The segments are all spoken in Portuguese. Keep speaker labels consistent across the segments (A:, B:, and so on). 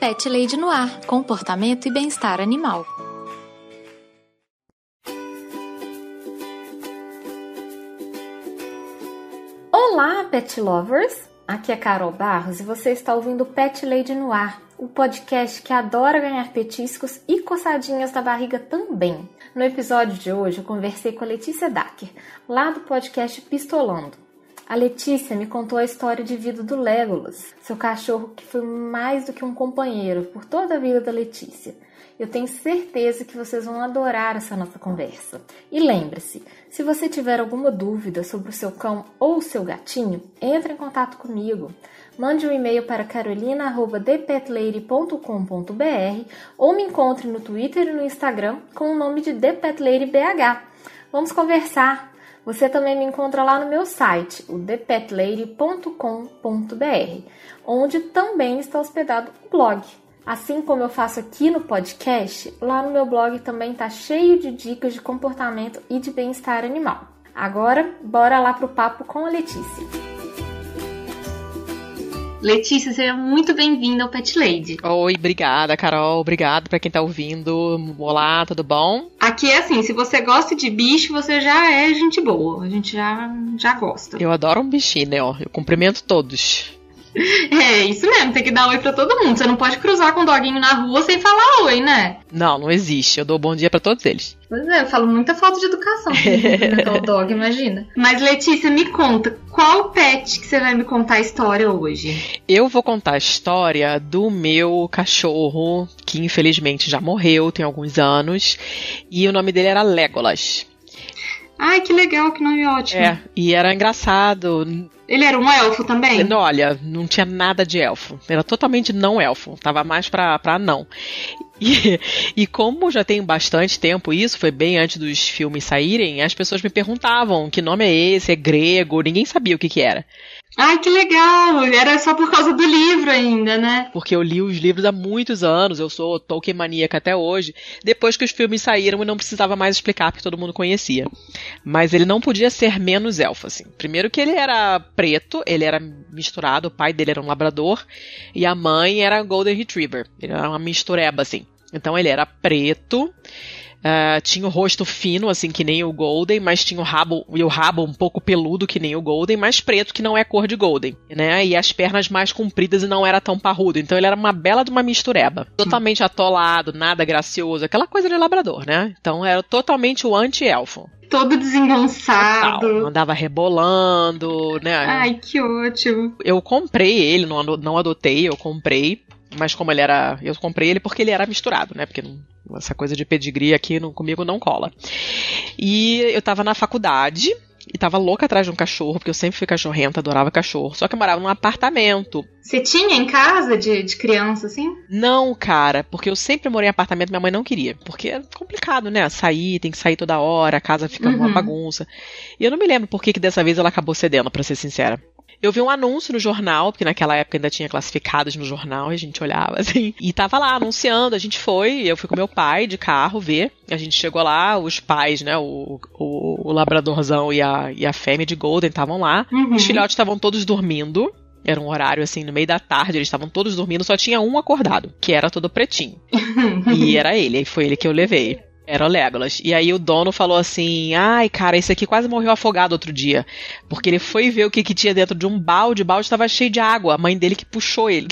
A: Pet Lady Noir, comportamento e bem-estar animal.
B: Olá, pet lovers! Aqui é Carol Barros e você está ouvindo Pet Lady Noir, o podcast que adora ganhar petiscos e coçadinhas da barriga também. No episódio de hoje eu conversei com a Letícia Dacker, lá do podcast Pistolando. A Letícia me contou a história de vida do Legolas, seu cachorro que foi mais do que um companheiro por toda a vida da Letícia. Eu tenho certeza que vocês vão adorar essa nossa conversa. E lembre-se, se você tiver alguma dúvida sobre o seu cão ou o seu gatinho, entre em contato comigo. Mande um e-mail para carolina@thepetlady.com.br ou me encontre no Twitter e no Instagram com o nome de ThePetLadyBH. Vamos conversar. Você também me encontra lá no meu site, o thepetlady.com.br, onde também está hospedado o blog Assim como eu faço aqui no podcast, lá no meu blog também tá cheio de dicas de comportamento e de bem-estar animal. Agora, bora lá pro papo com a Letícia. Letícia, seja muito bem-vinda ao Pet Lady.
C: Oi, obrigada, Carol. Obrigada para quem tá ouvindo. Olá, tudo bom?
B: Aqui é assim, se você gosta de bicho, você já é gente boa. A gente já, já gosta.
C: Eu adoro um bichinho, né? Ó, eu cumprimento todos.
B: É, isso mesmo, tem que dar oi pra todo mundo. Você não pode cruzar com o doguinho na rua sem falar oi, né?
C: Não, não existe. Eu dou bom dia para todos eles.
B: Pois é, eu falo muita falta de educação com o dog, imagina. Mas Letícia, me conta, qual pet que você vai me contar a história hoje?
C: Eu vou contar a história do meu cachorro, que infelizmente já morreu, tem alguns anos, e o nome dele era Legolas.
B: Ai, que legal, que nome ótimo.
C: É, e era engraçado.
B: Ele era um elfo também?
C: Não, olha, não tinha nada de elfo. Era totalmente não elfo. Tava mais pra, pra não. E, e como já tem bastante tempo isso, foi bem antes dos filmes saírem, as pessoas me perguntavam que nome é esse, é grego, ninguém sabia o que que era.
B: Ai, que legal! Era só por causa do livro ainda, né?
C: Porque eu li os livros há muitos anos, eu sou Tolkien maníaca até hoje, depois que os filmes saíram e não precisava mais explicar, porque todo mundo conhecia. Mas ele não podia ser menos elfo, assim. Primeiro que ele era preto, ele era misturado, o pai dele era um labrador, e a mãe era Golden Retriever. Ele era uma mistureba, assim. Então ele era preto, Uh, tinha o rosto fino, assim, que nem o Golden, mas tinha o rabo, e o rabo um pouco peludo, que nem o Golden, mas preto, que não é cor de Golden, né? E as pernas mais compridas e não era tão parrudo. Então ele era uma bela de uma mistureba. Totalmente atolado, nada gracioso, aquela coisa de labrador, né? Então era totalmente o anti-elfo
B: todo desengonçado. Total.
C: Andava rebolando, né?
B: Ai, que ótimo.
C: Eu comprei ele, não, não adotei, eu comprei. Mas como ele era. Eu comprei ele porque ele era misturado, né? Porque não, essa coisa de pedigree aqui no, comigo não cola. E eu tava na faculdade e tava louca atrás de um cachorro, porque eu sempre fui cachorrenta, adorava cachorro. Só que eu morava num apartamento.
B: Você tinha em casa de, de criança, assim?
C: Não, cara, porque eu sempre morei em apartamento, minha mãe não queria. Porque é complicado, né? Sair, tem que sair toda hora, a casa fica uhum. uma bagunça. E eu não me lembro por que, que dessa vez ela acabou cedendo, para ser sincera. Eu vi um anúncio no jornal, porque naquela época ainda tinha classificados no jornal, e a gente olhava assim, e tava lá anunciando, a gente foi, eu fui com meu pai de carro ver, a gente chegou lá, os pais, né, o, o, o labradorzão e a, e a fêmea de Golden estavam lá, uhum. os filhotes estavam todos dormindo, era um horário assim, no meio da tarde, eles estavam todos dormindo, só tinha um acordado, que era todo pretinho. e era ele, aí foi ele que eu levei. Era o Legolas. E aí o dono falou assim: ai, cara, esse aqui quase morreu afogado outro dia. Porque ele foi ver o que, que tinha dentro de um balde, o balde estava cheio de água. A mãe dele que puxou ele.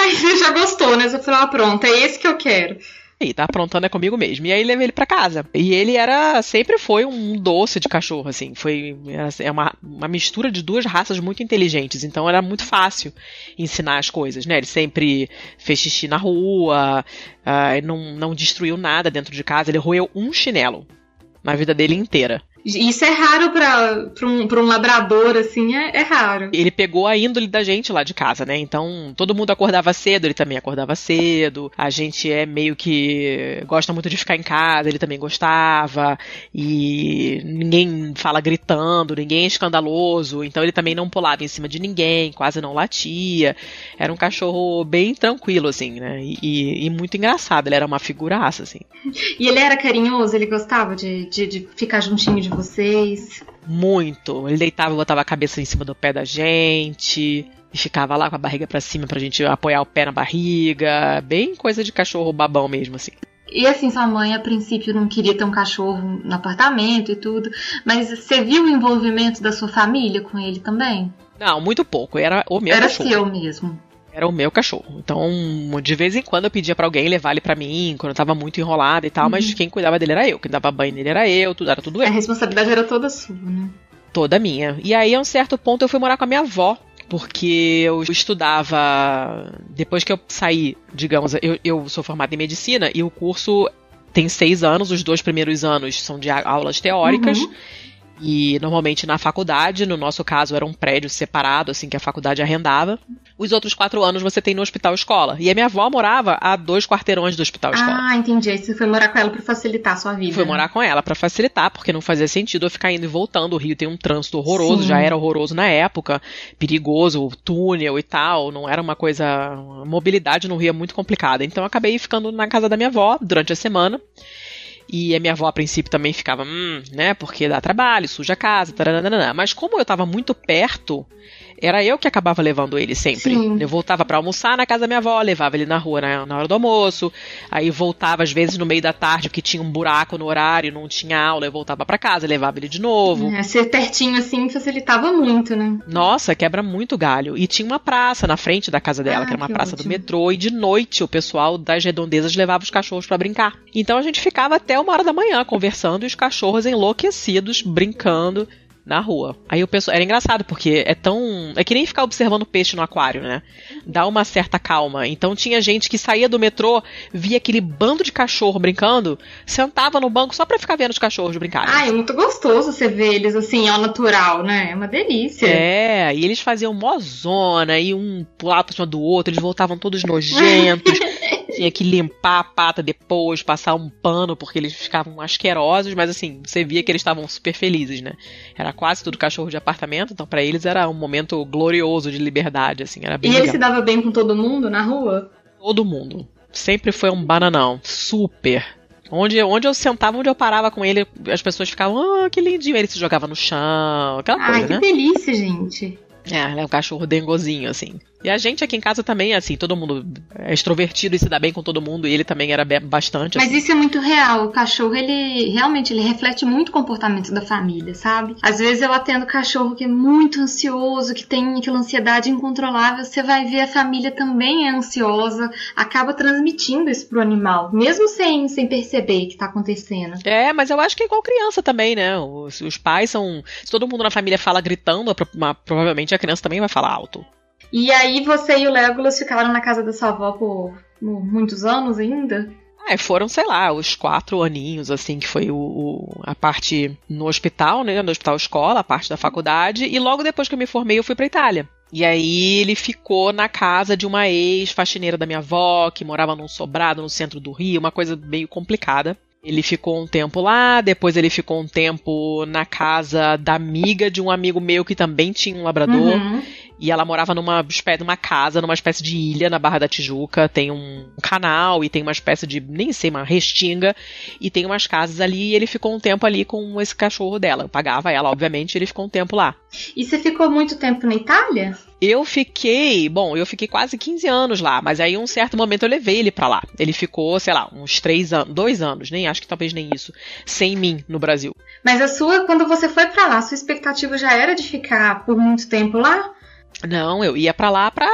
B: aí você já gostou, né? Você falou: ah, pronto, é esse que eu quero
C: aí, tá aprontando é comigo mesmo. E aí levei ele para casa. E ele era, sempre foi um doce de cachorro, assim. Foi é uma, uma mistura de duas raças muito inteligentes. Então era muito fácil ensinar as coisas, né? Ele sempre fez xixi na rua, uh, não, não destruiu nada dentro de casa. Ele roeu um chinelo na vida dele inteira.
B: Isso é raro para um, pra um labrador, assim, é, é, raro.
C: Ele pegou a índole da gente lá de casa, né? Então, todo mundo acordava cedo, ele também acordava cedo. A gente é meio que gosta muito de ficar em casa, ele também gostava. E ninguém fala gritando, ninguém é escandaloso. Então, ele também não pulava em cima de ninguém, quase não latia. Era um cachorro bem tranquilo, assim, né? E, e muito engraçado, ele era uma figuraça, assim.
B: E ele era carinhoso, ele gostava de, de, de ficar juntinho de vocês?
C: Muito. Ele deitava e botava a cabeça em cima do pé da gente. E ficava lá com a barriga para cima pra gente apoiar o pé na barriga. Bem coisa de cachorro babão mesmo, assim.
D: E assim, sua mãe a princípio não queria ter um cachorro no apartamento e tudo, mas você viu o envolvimento da sua família com ele também?
C: Não, muito pouco. Era o meu
D: Era
C: cachorro.
D: seu mesmo.
C: Era o meu cachorro. Então, de vez em quando eu pedia pra alguém levar ele pra mim, quando eu tava muito enrolada e tal, mas quem cuidava dele era eu. Quem dava banho nele era eu, tudo, era tudo
D: A
C: eu.
D: responsabilidade era toda sua, né?
C: Toda minha. E aí, a um certo ponto, eu fui morar com a minha avó. Porque eu estudava. Depois que eu saí, digamos, eu, eu sou formada em medicina e o curso tem seis anos, os dois primeiros anos são de a- aulas teóricas.
D: Uhum.
C: E normalmente na faculdade, no nosso caso era um prédio separado, assim, que a faculdade arrendava. Os outros quatro anos você tem no hospital escola. E a minha avó morava a dois quarteirões do hospital escola.
D: Ah, entendi. Aí você foi morar com ela pra facilitar a sua vida.
C: Fui morar com ela pra facilitar, porque não fazia sentido eu ficar indo e voltando. O Rio tem um trânsito horroroso,
D: Sim.
C: já era horroroso na época, perigoso, túnel e tal, não era uma coisa. A mobilidade no Rio é muito complicada. Então eu acabei ficando na casa da minha avó durante a semana. E a minha avó, a princípio, também ficava, hum, né, porque dá trabalho, suja a casa, taranana. mas como eu tava muito perto, era eu que acabava levando ele sempre.
D: Sim.
C: Eu voltava pra almoçar na casa da minha avó, levava ele na rua na, na hora do almoço, aí voltava às vezes no meio da tarde, porque tinha um buraco no horário, não tinha aula, eu voltava pra casa, levava ele de novo.
D: É, ser pertinho assim facilitava muito, né?
C: Nossa, quebra muito galho. E tinha uma praça na frente da casa dela,
D: Ah,
C: que era uma
D: que
C: praça do
D: ótimo.
C: metrô, e de noite o pessoal das redondezas levava os cachorros pra brincar. Então a gente ficava até uma hora da manhã conversando e os cachorros enlouquecidos brincando na rua. Aí o pessoal era engraçado porque é tão, é que nem ficar observando peixe no aquário, né? Dá uma certa calma. Então tinha gente que saía do metrô, via aquele bando de cachorro brincando, sentava no banco só pra ficar vendo os cachorros brincarem.
D: Ah, é muito gostoso você ver eles assim, ao natural, né? É uma delícia.
C: É, e eles faziam mó zona, e um pulava por cima do outro, eles voltavam todos nojentos. Tinha que limpar a pata depois, passar um pano, porque eles ficavam asquerosos, mas assim, você via que eles estavam super felizes, né? Era quase tudo cachorro de apartamento, então pra eles era um momento glorioso de liberdade, assim, era bem
D: E ele
C: legal.
D: se dava bem com todo mundo na rua?
C: Todo mundo. Sempre foi um bananão. Super. Onde, onde eu sentava, onde eu parava com ele, as pessoas ficavam, ah, que lindinho. Ele se jogava no chão, aquela
D: Ai,
C: coisa,
D: que
C: né?
D: delícia, gente.
C: É, ele é um cachorro dengozinho, assim. E a gente aqui em casa também, assim, todo mundo é extrovertido e se dá bem com todo mundo, e ele também era bastante,
D: Mas
C: assim.
D: isso é muito real. O cachorro, ele realmente ele reflete muito o comportamento da família, sabe? Às vezes eu atendo cachorro que é muito ansioso, que tem aquela ansiedade incontrolável. Você vai ver a família também é ansiosa, acaba transmitindo isso pro animal, mesmo sem, sem perceber que tá acontecendo.
C: É, mas eu acho que é igual criança também, né? Os, os pais são. Se todo mundo na família fala gritando, provavelmente a criança também vai falar alto.
D: E aí você e o Legolas ficaram na casa da sua avó por, por muitos anos ainda?
C: Ah, foram, sei lá, os quatro aninhos, assim, que foi o, o- a parte no hospital, né? No hospital escola, a parte da faculdade. E logo depois que eu me formei, eu fui pra Itália. E aí ele ficou na casa de uma ex-faxineira da minha avó, que morava num sobrado no centro do Rio, uma coisa meio complicada. Ele ficou um tempo lá, depois ele ficou um tempo na casa da amiga de um amigo meu que também tinha um labrador.
D: Uhum.
C: E ela morava numa espécie numa casa, numa espécie de ilha na Barra da Tijuca. Tem um canal e tem uma espécie de, nem sei, uma restinga. E tem umas casas ali e ele ficou um tempo ali com esse cachorro dela. Eu pagava ela, obviamente, e ele ficou um tempo lá.
D: E você ficou muito tempo na Itália?
C: Eu fiquei, bom, eu fiquei quase 15 anos lá, mas aí um certo momento eu levei ele pra lá. Ele ficou, sei lá, uns três anos, dois anos, nem acho que talvez nem isso, sem mim no Brasil.
D: Mas a sua, quando você foi pra lá, sua expectativa já era de ficar por muito tempo lá?
C: Não, eu ia pra lá pra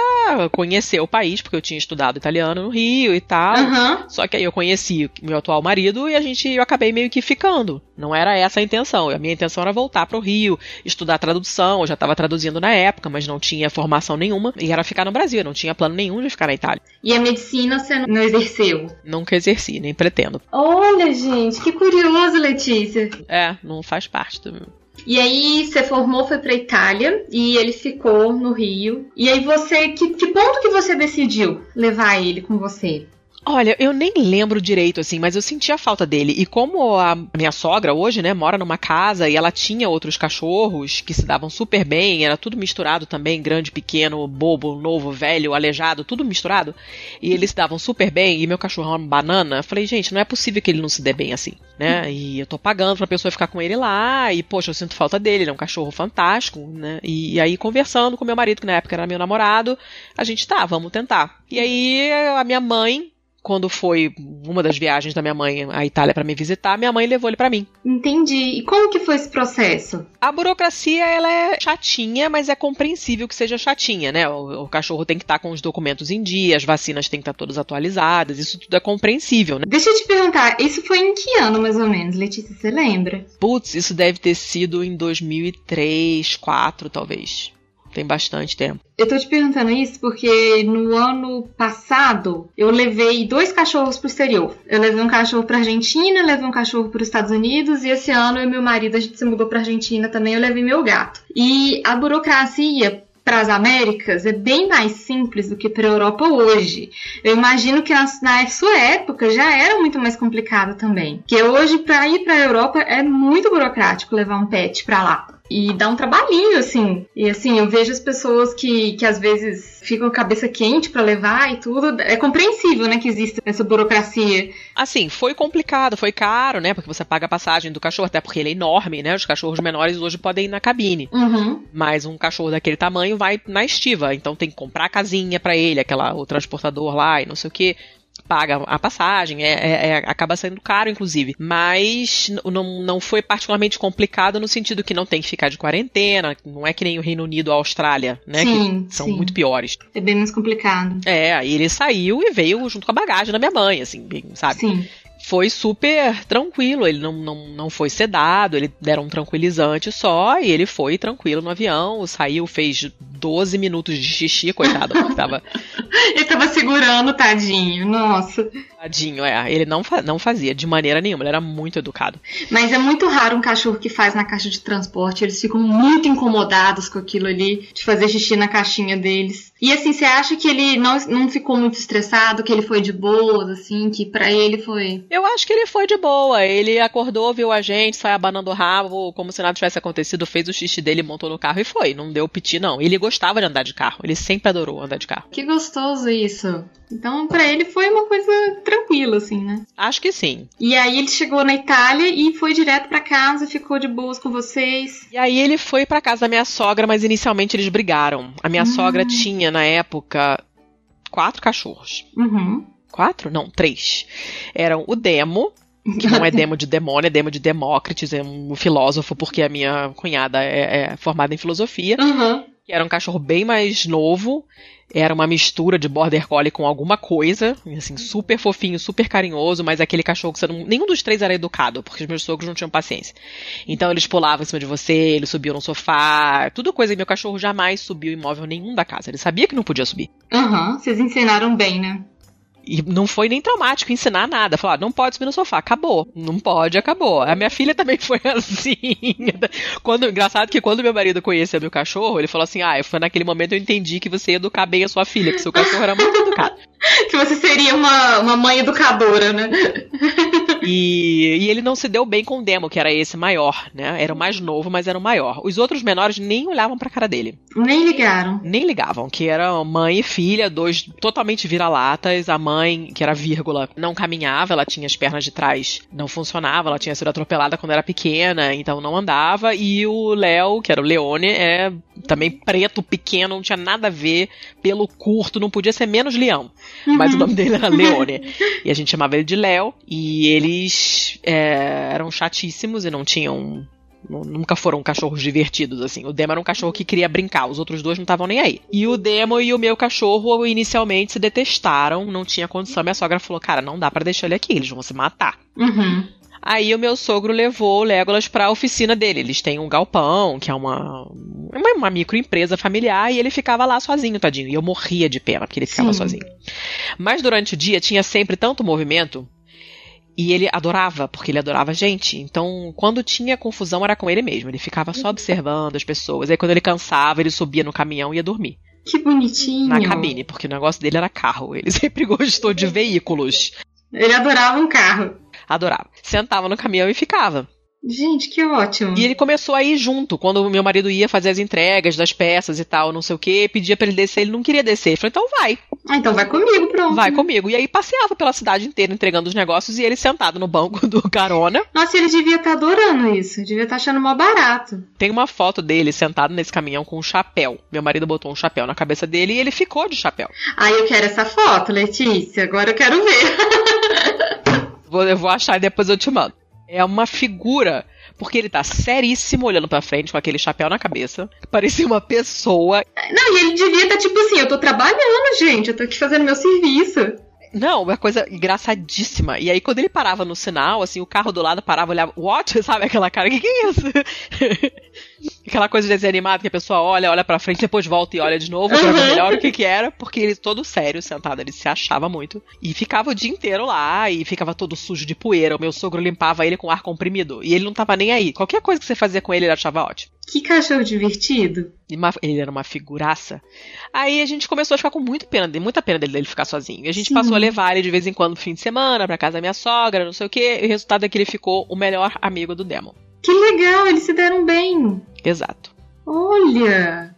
C: conhecer o país, porque eu tinha estudado italiano no Rio e tal.
D: Aham.
C: Só que aí eu conheci meu atual marido e a gente eu acabei meio que ficando. Não era essa a intenção. A minha intenção era voltar pro Rio, estudar tradução. Eu já estava traduzindo na época, mas não tinha formação nenhuma. E era ficar no Brasil. Não tinha plano nenhum de ficar na Itália.
D: E a medicina você não exerceu?
C: Nunca exerci, nem pretendo.
D: Olha, gente, que curioso, Letícia.
C: É, não faz parte do.
D: E aí você formou, foi pra Itália e ele ficou no Rio. E aí você, que, que ponto que você decidiu levar ele com você?
C: Olha, eu nem lembro direito, assim, mas eu sentia falta dele. E como a minha sogra hoje, né, mora numa casa e ela tinha outros cachorros que se davam super bem, era tudo misturado também, grande, pequeno, bobo, novo, velho, aleijado, tudo misturado. E eles se davam super bem, e meu cachorro é uma banana. Eu falei, gente, não é possível que ele não se dê bem assim, né? E eu tô pagando pra pessoa ficar com ele lá, e poxa, eu sinto falta dele, ele é um cachorro fantástico, né? E, e aí, conversando com meu marido, que na época era meu namorado, a gente tá, vamos tentar. E aí, a minha mãe quando foi uma das viagens da minha mãe à Itália para me visitar, minha mãe levou ele para mim.
D: Entendi. E como que foi esse processo?
C: A burocracia ela é chatinha, mas é compreensível que seja chatinha, né? O, o cachorro tem que estar tá com os documentos em dia, as vacinas têm que estar tá todas atualizadas, isso tudo é compreensível, né?
D: Deixa eu te perguntar, isso foi em que ano mais ou menos, Letícia, você lembra?
C: Putz, isso deve ter sido em 2003, 2004 talvez. Tem bastante tempo.
D: Eu tô te perguntando isso porque no ano passado eu levei dois cachorros pro exterior. Eu levei um cachorro pra Argentina, levei um cachorro para os Estados Unidos e esse ano eu e meu marido a gente se mudou pra Argentina também, eu levei meu gato. E a burocracia para as Américas é bem mais simples do que para a Europa hoje. Eu imagino que na, na sua época já era muito mais complicado também. Que hoje para ir para a Europa é muito burocrático levar um pet para lá. E dá um trabalhinho, assim. E assim, eu vejo as pessoas que, que às vezes ficam cabeça quente para levar e tudo. É compreensível, né, que existe essa burocracia.
C: Assim, foi complicado, foi caro, né? Porque você paga a passagem do cachorro, até porque ele é enorme, né? Os cachorros menores hoje podem ir na cabine.
D: Uhum.
C: Mas um cachorro daquele tamanho vai na estiva. Então tem que comprar a casinha para ele, aquela, o transportador lá e não sei o que paga a passagem, é, é, é, acaba sendo caro, inclusive. Mas não, não foi particularmente complicado no sentido que não tem que ficar de quarentena, não é que nem o Reino Unido ou a Austrália, né?
D: Sim,
C: que são
D: sim.
C: muito piores.
D: É bem mais complicado.
C: É, aí ele saiu e veio junto com a bagagem da minha mãe, assim, sabe?
D: Sim
C: foi super tranquilo, ele não, não, não foi sedado, ele deram um tranquilizante só e ele foi tranquilo no avião, saiu, fez 12 minutos de xixi, coitado, porque tava...
D: ele tava segurando, tadinho, nossa.
C: Tadinho, é, ele não, não fazia de maneira nenhuma, ele era muito educado.
D: Mas é muito raro um cachorro que faz na caixa de transporte, eles ficam muito incomodados com aquilo ali, de fazer xixi na caixinha deles. E assim, você acha que ele não, não ficou muito estressado, que ele foi de boas, assim, que para ele foi.
C: Eu acho que ele foi de boa. Ele acordou, viu a gente, saiu abanando o rabo, como se nada tivesse acontecido, fez o xixi dele, montou no carro e foi. Não deu piti, não. Ele gostava de andar de carro. Ele sempre adorou andar de carro.
D: Que gostoso isso. Então, para ele foi uma coisa tranquila, assim, né?
C: Acho que sim.
D: E aí ele chegou na Itália e foi direto para casa, ficou de boas com vocês.
C: E aí ele foi para casa da minha sogra, mas inicialmente eles brigaram. A minha hum. sogra tinha, na época, quatro cachorros.
D: Uhum.
C: Quatro? Não, três. Eram o Demo, que não é demo de demônio, é demo de Demócritus, é um filósofo, porque a minha cunhada é, é formada em filosofia.
D: Uhum.
C: Que era um cachorro bem mais novo. Era uma mistura de border collie com alguma coisa, assim, super fofinho, super carinhoso, mas aquele cachorro que você não, nenhum dos três era educado, porque os meus sogros não tinham paciência. Então eles pulavam em cima de você, eles subiam no sofá, tudo coisa. E meu cachorro jamais subiu imóvel nenhum da casa. Ele sabia que não podia subir.
D: Aham, uhum, vocês ensinaram bem, né?
C: E não foi nem traumático ensinar nada. Falar, não pode subir no sofá, acabou. Não pode, acabou. A minha filha também foi assim. quando, engraçado que quando meu marido conheceu meu cachorro, ele falou assim: Ah, foi naquele momento eu entendi que você ia educar bem a sua filha, que seu cachorro era muito educado.
D: que você seria uma, uma mãe educadora, né?
C: E, e, ele não se deu bem com o demo, que era esse maior, né? Era o mais novo, mas era o maior. Os outros menores nem olhavam pra cara dele.
D: Nem ligaram.
C: Nem ligavam, que era mãe e filha, dois totalmente vira-latas. A mãe, que era vírgula, não caminhava, ela tinha as pernas de trás, não funcionava, ela tinha sido atropelada quando era pequena, então não andava. E o Léo, que era o Leone, é também preto, pequeno, não tinha nada a ver, pelo curto, não podia ser menos leão. Uhum. Mas o nome dele era Leone. e a gente chamava ele de Léo, e ele eles é, eram chatíssimos e não tinham. Nunca foram cachorros divertidos, assim. O Demo era um cachorro que queria brincar, os outros dois não estavam nem aí. E o Demo e o meu cachorro inicialmente se detestaram, não tinha condição. Minha sogra falou: Cara, não dá para deixar ele aqui, eles vão se matar.
D: Uhum.
C: Aí o meu sogro levou o Legolas para a oficina dele. Eles têm um galpão, que é uma, uma, uma microempresa familiar, e ele ficava lá sozinho, tadinho. E eu morria de pena porque ele ficava Sim. sozinho. Mas durante o dia tinha sempre tanto movimento e ele adorava, porque ele adorava gente. Então, quando tinha confusão, era com ele mesmo. Ele ficava só observando as pessoas. Aí, quando ele cansava, ele subia no caminhão e ia dormir.
D: Que bonitinho.
C: Na cabine, porque o negócio dele era carro. Ele sempre gostou de veículos.
D: Ele adorava um carro.
C: Adorava. Sentava no caminhão e ficava.
D: Gente, que ótimo.
C: E ele começou a ir junto. Quando meu marido ia fazer as entregas das peças e tal, não sei o que, pedia para ele descer, ele não queria descer. Ele falou, então vai.
D: Ah, então vai comigo, pronto.
C: Vai comigo. E aí passeava pela cidade inteira entregando os negócios e ele sentado no banco do carona.
D: Nossa, ele devia estar tá adorando isso. Devia estar tá achando mó barato.
C: Tem uma foto dele sentado nesse caminhão com um chapéu. Meu marido botou um chapéu na cabeça dele e ele ficou de chapéu.
D: Ah, eu quero essa foto, Letícia. Agora eu quero ver.
C: vou, eu vou achar e depois eu te mando. É uma figura porque ele tá seríssimo olhando pra frente com aquele chapéu na cabeça. Parecia uma pessoa.
D: Não, e ele devia estar tá, tipo assim: eu tô trabalhando, gente, eu tô aqui fazendo meu serviço.
C: Não, uma coisa engraçadíssima. E aí, quando ele parava no sinal, assim, o carro do lado parava, olhava, what? Sabe aquela cara, que que é isso? aquela coisa de desenho animado que a pessoa olha, olha pra frente, depois volta e olha de novo pra ver uhum. melhor o que que era, porque ele todo sério, sentado, ele se achava muito. E ficava o dia inteiro lá, e ficava todo sujo de poeira. O meu sogro limpava ele com ar comprimido. E ele não tava nem aí. Qualquer coisa que você fazia com ele, ele achava ótimo.
D: Que cachorro divertido.
C: Ele era uma figuraça. Aí a gente começou a ficar com muito pena, muita pena dele, dele ficar sozinho. E a gente Sim. passou a levar ele de vez em quando no fim de semana pra casa da minha sogra, não sei o quê. E o resultado é que ele ficou o melhor amigo do Demon.
D: Que legal, eles se deram bem.
C: Exato.
D: Olha!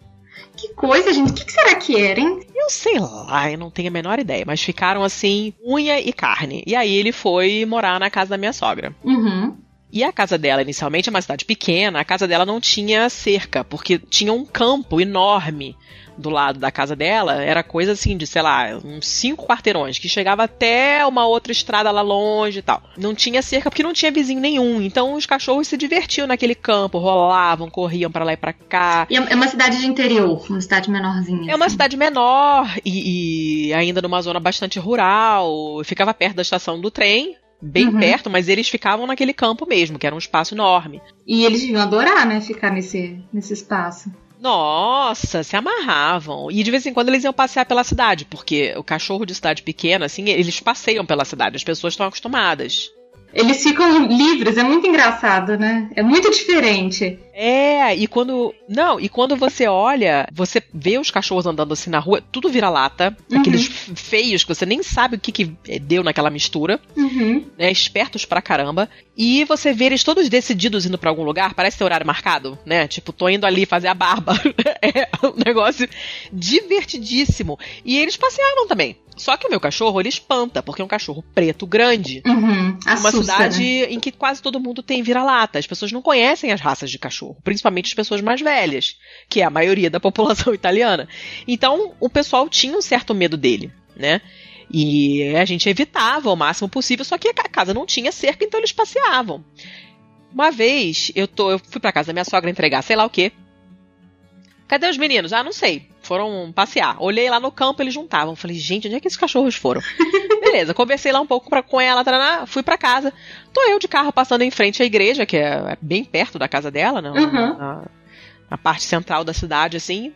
D: Que coisa, gente. O que, que, será que era, hein?
C: Eu sei lá, eu não tenho a menor ideia. Mas ficaram assim, unha e carne. E aí ele foi morar na casa da minha sogra.
D: Uhum.
C: E a casa dela, inicialmente, é uma cidade pequena, a casa dela não tinha cerca, porque tinha um campo enorme do lado da casa dela era coisa assim de, sei lá, uns cinco quarteirões, que chegava até uma outra estrada lá longe e tal. Não tinha cerca porque não tinha vizinho nenhum. Então os cachorros se divertiam naquele campo, rolavam, corriam para lá e pra cá.
D: E é uma cidade de interior, uma cidade menorzinha.
C: É uma assim. cidade menor e, e ainda numa zona bastante rural. Ficava perto da estação do trem, bem uhum. perto, mas eles ficavam naquele campo mesmo, que era um espaço enorme.
D: E eles deviam adorar, né, ficar nesse, nesse espaço.
C: Nossa, se amarravam. E de vez em quando eles iam passear pela cidade, porque o cachorro de cidade pequena, assim, eles passeiam pela cidade, as pessoas estão acostumadas.
D: Eles ficam livres, é muito engraçado, né? É muito diferente.
C: É, e quando. Não, e quando você olha, você vê os cachorros andando assim na rua, tudo vira lata, uhum. aqueles feios que você nem sabe o que, que deu naquela mistura,
D: uhum.
C: né? Espertos pra caramba. E você vê eles todos decididos indo para algum lugar, parece ter horário marcado, né? Tipo, tô indo ali fazer a barba. é um negócio divertidíssimo. E eles passeavam também. Só que o meu cachorro, ele espanta, porque é um cachorro preto grande.
D: Uhum,
C: assusta, uma cidade né? em que quase todo mundo tem vira-lata. As pessoas não conhecem as raças de cachorro, principalmente as pessoas mais velhas, que é a maioria da população italiana. Então, o pessoal tinha um certo medo dele, né? E a gente evitava o máximo possível, só que a casa não tinha cerca, então eles passeavam. Uma vez, eu, tô, eu fui pra casa da minha sogra entregar sei lá o quê. Cadê os meninos? Ah, não sei foram passear. Olhei lá no campo, eles juntavam. Falei, gente, onde é que esses cachorros foram? Beleza, conversei lá um pouco pra, com ela, fui para casa. Tô eu de carro passando em frente à igreja, que é, é bem perto da casa dela, né?
D: Uhum.
C: Na, na parte central da cidade, assim.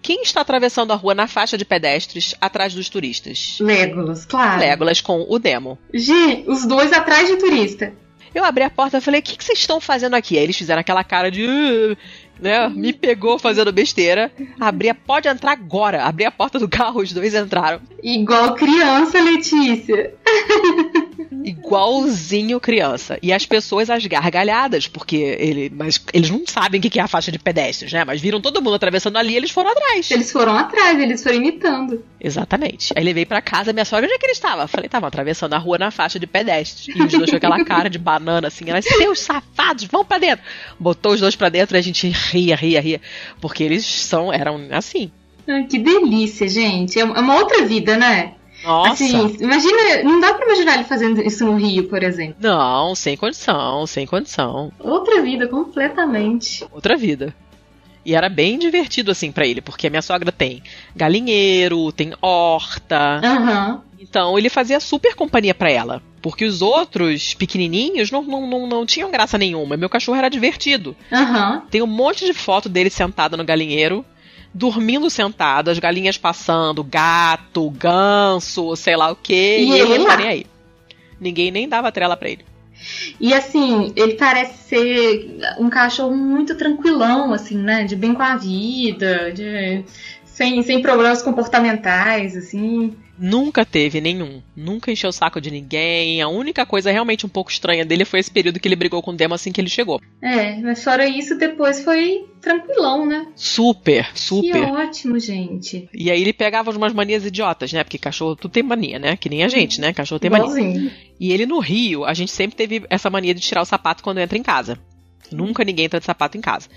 C: Quem está atravessando a rua na faixa de pedestres atrás dos turistas?
D: Legolas, claro.
C: Legolas com o Demo.
D: Gi, os dois atrás de turista.
C: Eu abri a porta e falei: O que, que vocês estão fazendo aqui? Aí eles fizeram aquela cara de. Uh, né? Me pegou fazendo besteira. Abri a, pode entrar agora. Abri a porta do carro, os dois entraram.
D: Igual criança, Letícia.
C: Igualzinho criança. E as pessoas as gargalhadas, porque ele, mas eles não sabem o que é a faixa de pedestres, né? Mas viram todo mundo atravessando ali e eles foram atrás.
D: Eles foram atrás, eles foram imitando.
C: Exatamente. Aí levei para casa, minha sogra, onde é que ele estava? Falei, estavam atravessando a rua na faixa de pedestres. E os dois com aquela cara de banana, assim, elas, seus safados, vão para dentro. Botou os dois para dentro e a gente ria, ria, ria. Porque eles são, eram assim.
D: Ah, que delícia, gente. É uma outra vida, né?
C: Nossa. Assim,
D: imagina, não dá pra imaginar ele fazendo isso no Rio, por exemplo.
C: Não, sem condição, sem condição.
D: Outra vida, completamente.
C: Outra vida. E era bem divertido, assim, para ele, porque a minha sogra tem galinheiro, tem horta.
D: Uhum.
C: Então ele fazia super companhia para ela. Porque os outros pequenininhos não, não, não, não, tinham graça nenhuma. Meu cachorro era divertido.
D: Uhum.
C: Tem um monte de foto dele sentado no galinheiro dormindo sentado, as galinhas passando, gato, ganso, sei lá o que, e, e ele não tá nem aí. Ninguém nem dava trela pra ele.
D: E assim, ele parece ser um cachorro muito tranquilão, assim, né? De bem com a vida, de
B: Sem, sem problemas comportamentais, assim.
C: Nunca teve nenhum. Nunca encheu o saco de ninguém. A única coisa realmente um pouco estranha dele foi esse período que ele brigou com o Demo assim que ele chegou.
B: É, mas fora isso, depois foi tranquilão, né?
C: Super, super. Que
B: ótimo, gente.
C: E aí ele pegava umas manias idiotas, né? Porque cachorro tudo tem mania, né? Que nem a gente, né? Cachorro tem mania. E ele no Rio, a gente sempre teve essa mania de tirar o sapato quando entra em casa. Nunca ninguém entra de sapato em casa.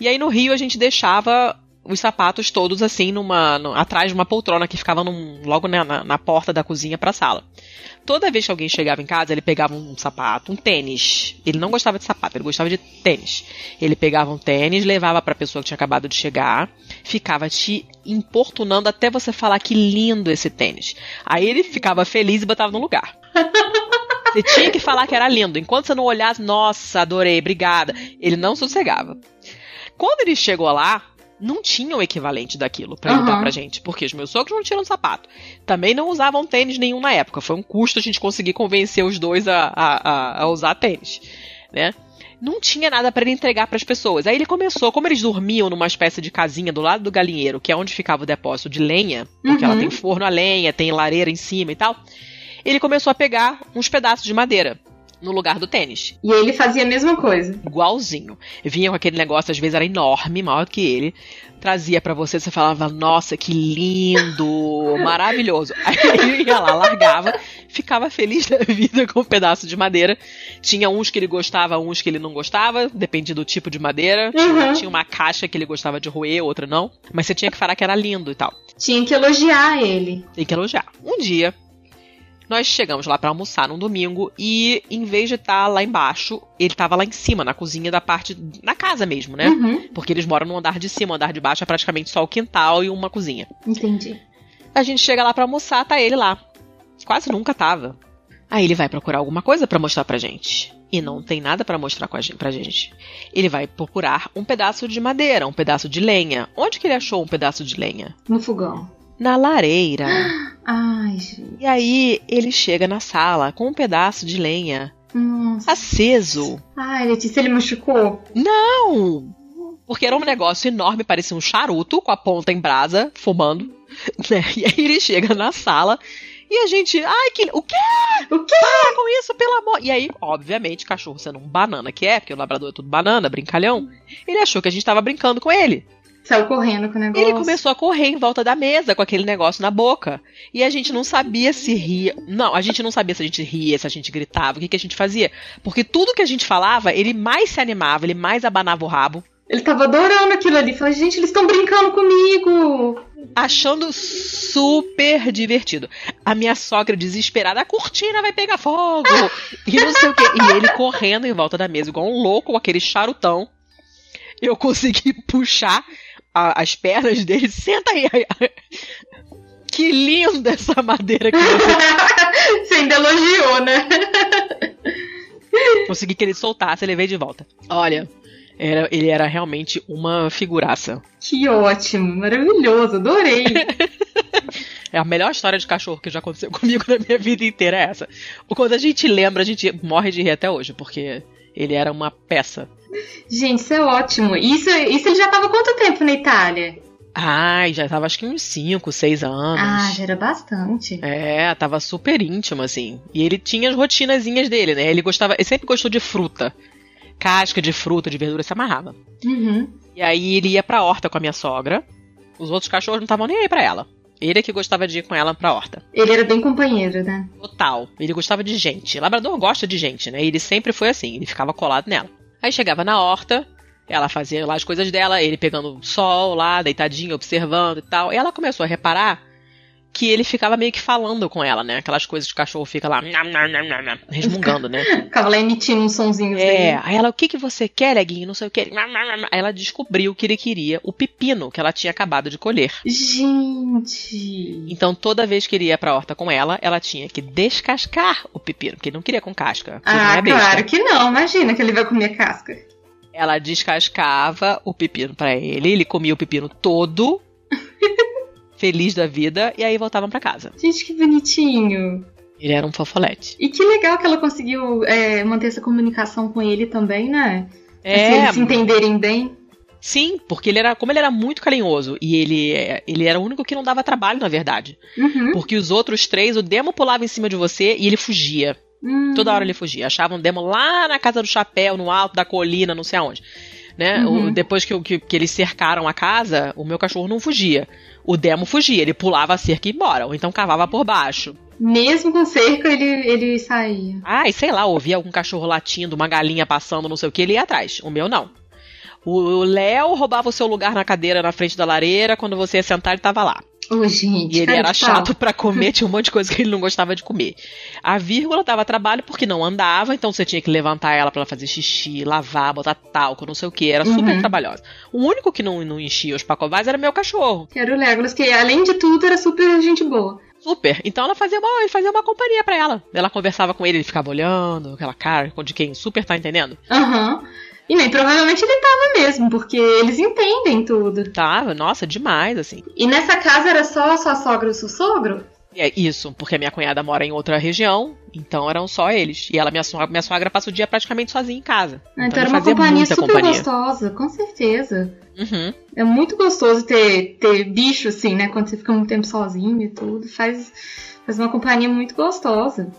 C: E aí no Rio a gente deixava os sapatos todos assim numa no, atrás de uma poltrona que ficava num, logo na, na, na, porta da cozinha para a sala. Toda vez que alguém chegava em casa, ele pegava um sapato, um tênis. Ele não gostava de sapato, ele gostava de tênis. Ele pegava um tênis, levava para a pessoa que tinha acabado de chegar, ficava te importunando até você falar que lindo esse tênis. Aí ele ficava feliz e botava no lugar. Você tinha que falar que era lindo. Enquanto você não olhasse, nossa, adorei, obrigada. Ele não sossegava. Quando ele chegou lá, não tinha o equivalente daquilo para uhum. dar pra gente. Porque os meus sogros não tiram sapato. Também não usavam tênis nenhum na época. Foi um custo a gente conseguir convencer os dois a, a, a usar tênis, né? Não tinha nada para ele entregar para as pessoas. Aí ele começou, como eles dormiam numa espécie de casinha do lado do galinheiro, que é onde ficava o depósito de lenha, porque uhum. ela tem forno a lenha, tem lareira em cima e tal. Ele começou a pegar uns pedaços de madeira no lugar do tênis.
B: E ele fazia a mesma coisa.
C: Igualzinho. Vinha com aquele negócio, às vezes era enorme, maior que ele. Trazia para você, você falava, nossa, que lindo, maravilhoso. Aí ele ia lá, largava, ficava feliz da vida com um pedaço de madeira. Tinha uns que ele gostava, uns que ele não gostava, dependia do tipo de madeira. Uhum. Tinha uma caixa que ele gostava de roer, outra não. Mas você tinha que falar que era lindo e tal.
B: Tinha que elogiar ele.
C: Tem que elogiar. Um dia, nós chegamos lá para almoçar num domingo e, em vez de estar tá lá embaixo, ele estava lá em cima, na cozinha da parte. na casa mesmo, né? Uhum. Porque eles moram no andar de cima, o andar de baixo é praticamente só o quintal e uma cozinha.
B: Entendi.
C: A gente chega lá para almoçar, tá ele lá. Quase nunca tava. Aí ele vai procurar alguma coisa para mostrar pra gente. E não tem nada para mostrar pra gente. Ele vai procurar um pedaço de madeira, um pedaço de lenha. Onde que ele achou um pedaço de lenha?
B: No fogão
C: na lareira.
B: Ai, gente.
C: E aí ele chega na sala com um pedaço de lenha Nossa. aceso.
B: Ai, Letícia, ele machucou?
C: Não! Porque era um negócio enorme, parecia um charuto com a ponta em brasa, fumando. Né? E aí ele chega na sala e a gente, ai, que. O quê?
B: O quê?
C: Para com isso, pelo amor. E aí, obviamente, cachorro sendo um banana que é, porque o labrador é tudo banana, brincalhão, ele achou que a gente tava brincando com ele.
B: Saiu correndo com o negócio.
C: Ele começou a correr em volta da mesa com aquele negócio na boca. E a gente não sabia se ria. Não, a gente não sabia se a gente ria, se a gente gritava, o que, que a gente fazia. Porque tudo que a gente falava, ele mais se animava, ele mais abanava o rabo.
B: Ele tava adorando aquilo ali. Falei, gente, eles estão brincando comigo.
C: Achando super divertido. A minha sogra desesperada, a cortina vai pegar fogo. e não sei o quê. E ele correndo em volta da mesa, igual um louco, com aquele charutão. Eu consegui puxar a, as pernas dele. Senta aí. Que linda essa madeira que
B: você. você ainda elogiou, né?
C: Consegui que ele soltasse, ele veio de volta. Olha, era, ele era realmente uma figuraça.
B: Que ótimo, maravilhoso, adorei.
C: É a melhor história de cachorro que já aconteceu comigo na minha vida inteira é essa. Quando a gente lembra, a gente morre de rir até hoje, porque ele era uma peça.
B: Gente, isso é ótimo. Isso, isso ele já estava quanto tempo na Itália?
C: Ai, já tava acho que uns 5, 6 anos.
B: Ah, já era bastante.
C: É, tava super íntimo, assim. E ele tinha as rotinazinhas dele, né? Ele gostava, ele sempre gostou de fruta. Casca de fruta, de verdura, se amarrava.
B: Uhum.
C: E aí ele ia pra horta com a minha sogra. Os outros cachorros não estavam nem aí pra ela. Ele é que gostava de ir com ela pra horta.
B: Ele era bem companheiro, né?
C: Total. Ele gostava de gente. Labrador gosta de gente, né? E ele sempre foi assim, ele ficava colado nela. Aí chegava na horta, ela fazia lá as coisas dela, ele pegando sol lá, deitadinho, observando e tal. E ela começou a reparar que ele ficava meio que falando com ela, né? Aquelas coisas que o cachorro fica lá resmungando, né?
B: Ficava lá emitindo uns sonzinhos.
C: É, aí ela, o que que você quer, Leguinho? Não sei o que. Aí ela descobriu que ele queria o pepino que ela tinha acabado de colher.
B: Gente!
C: Então toda vez que ele ia pra horta com ela, ela tinha que descascar o pepino, porque ele não queria com casca.
B: Ah, é claro que não. Imagina que ele vai comer casca.
C: Ela descascava o pepino para ele, ele comia o pepino todo feliz da vida, e aí voltavam para casa.
B: Gente, que bonitinho.
C: Ele era um fofolete.
B: E que legal que ela conseguiu é, manter essa comunicação com ele também, né?
C: É.
B: Assim, eles se entenderem bem.
C: Sim, porque ele era, como ele era muito carinhoso e ele, ele era o único que não dava trabalho, na verdade.
D: Uhum.
C: Porque os outros três, o demo pulava em cima de você e ele fugia.
D: Hum.
C: Toda hora ele fugia. Achava um demo lá na casa do chapéu, no alto da colina, não sei aonde. Né?
D: Uhum.
C: O- depois que, que, que eles cercaram a casa, o meu cachorro não fugia. O demo fugia, ele pulava a cerca e ia embora, ou então cavava por baixo.
D: Mesmo com cerca, ele, ele saía.
C: Ai, sei lá, ouvia algum cachorro latindo, uma galinha passando, não sei o que, ele ia atrás. O meu não. O Léo roubava o seu lugar na cadeira na frente da lareira, quando você ia sentar, ele tava lá.
D: Ô, gente.
C: E ele era chato pra comer, tinha um monte de coisa que ele não gostava de comer. A vírgula dava trabalho porque não andava, então você tinha que levantar ela pra ela fazer xixi, lavar, botar talco, não sei o que, era super
D: Uhum.
C: trabalhosa. O único que não, não enchia os pacovais era meu cachorro.
D: Que era o Legolas, que além de tudo era super gente boa.
C: Super. Então ela fazia uma, ele fazia uma companhia pra ela. Ela conversava com ele, ele ficava olhando, aquela cara de quem super tá entendendo.
D: Aham. E nem provavelmente ele tava mesmo, porque eles entendem tudo.
C: Tava, nossa, demais, assim.
D: E nessa casa era só sua sogra e o seu sogro?
C: É isso, porque a minha cunhada mora em outra região, então eram só eles. E ela, minha sogra, minha sogra passa o dia praticamente sozinha em casa.
D: Ah, então era
C: ele
D: uma companhia super
C: companhia.
D: gostosa, com certeza.
C: Uhum.
D: É muito gostoso ter, ter bicho assim, né? Quando você fica muito tempo sozinho e tudo. Faz, faz uma companhia muito gostosa.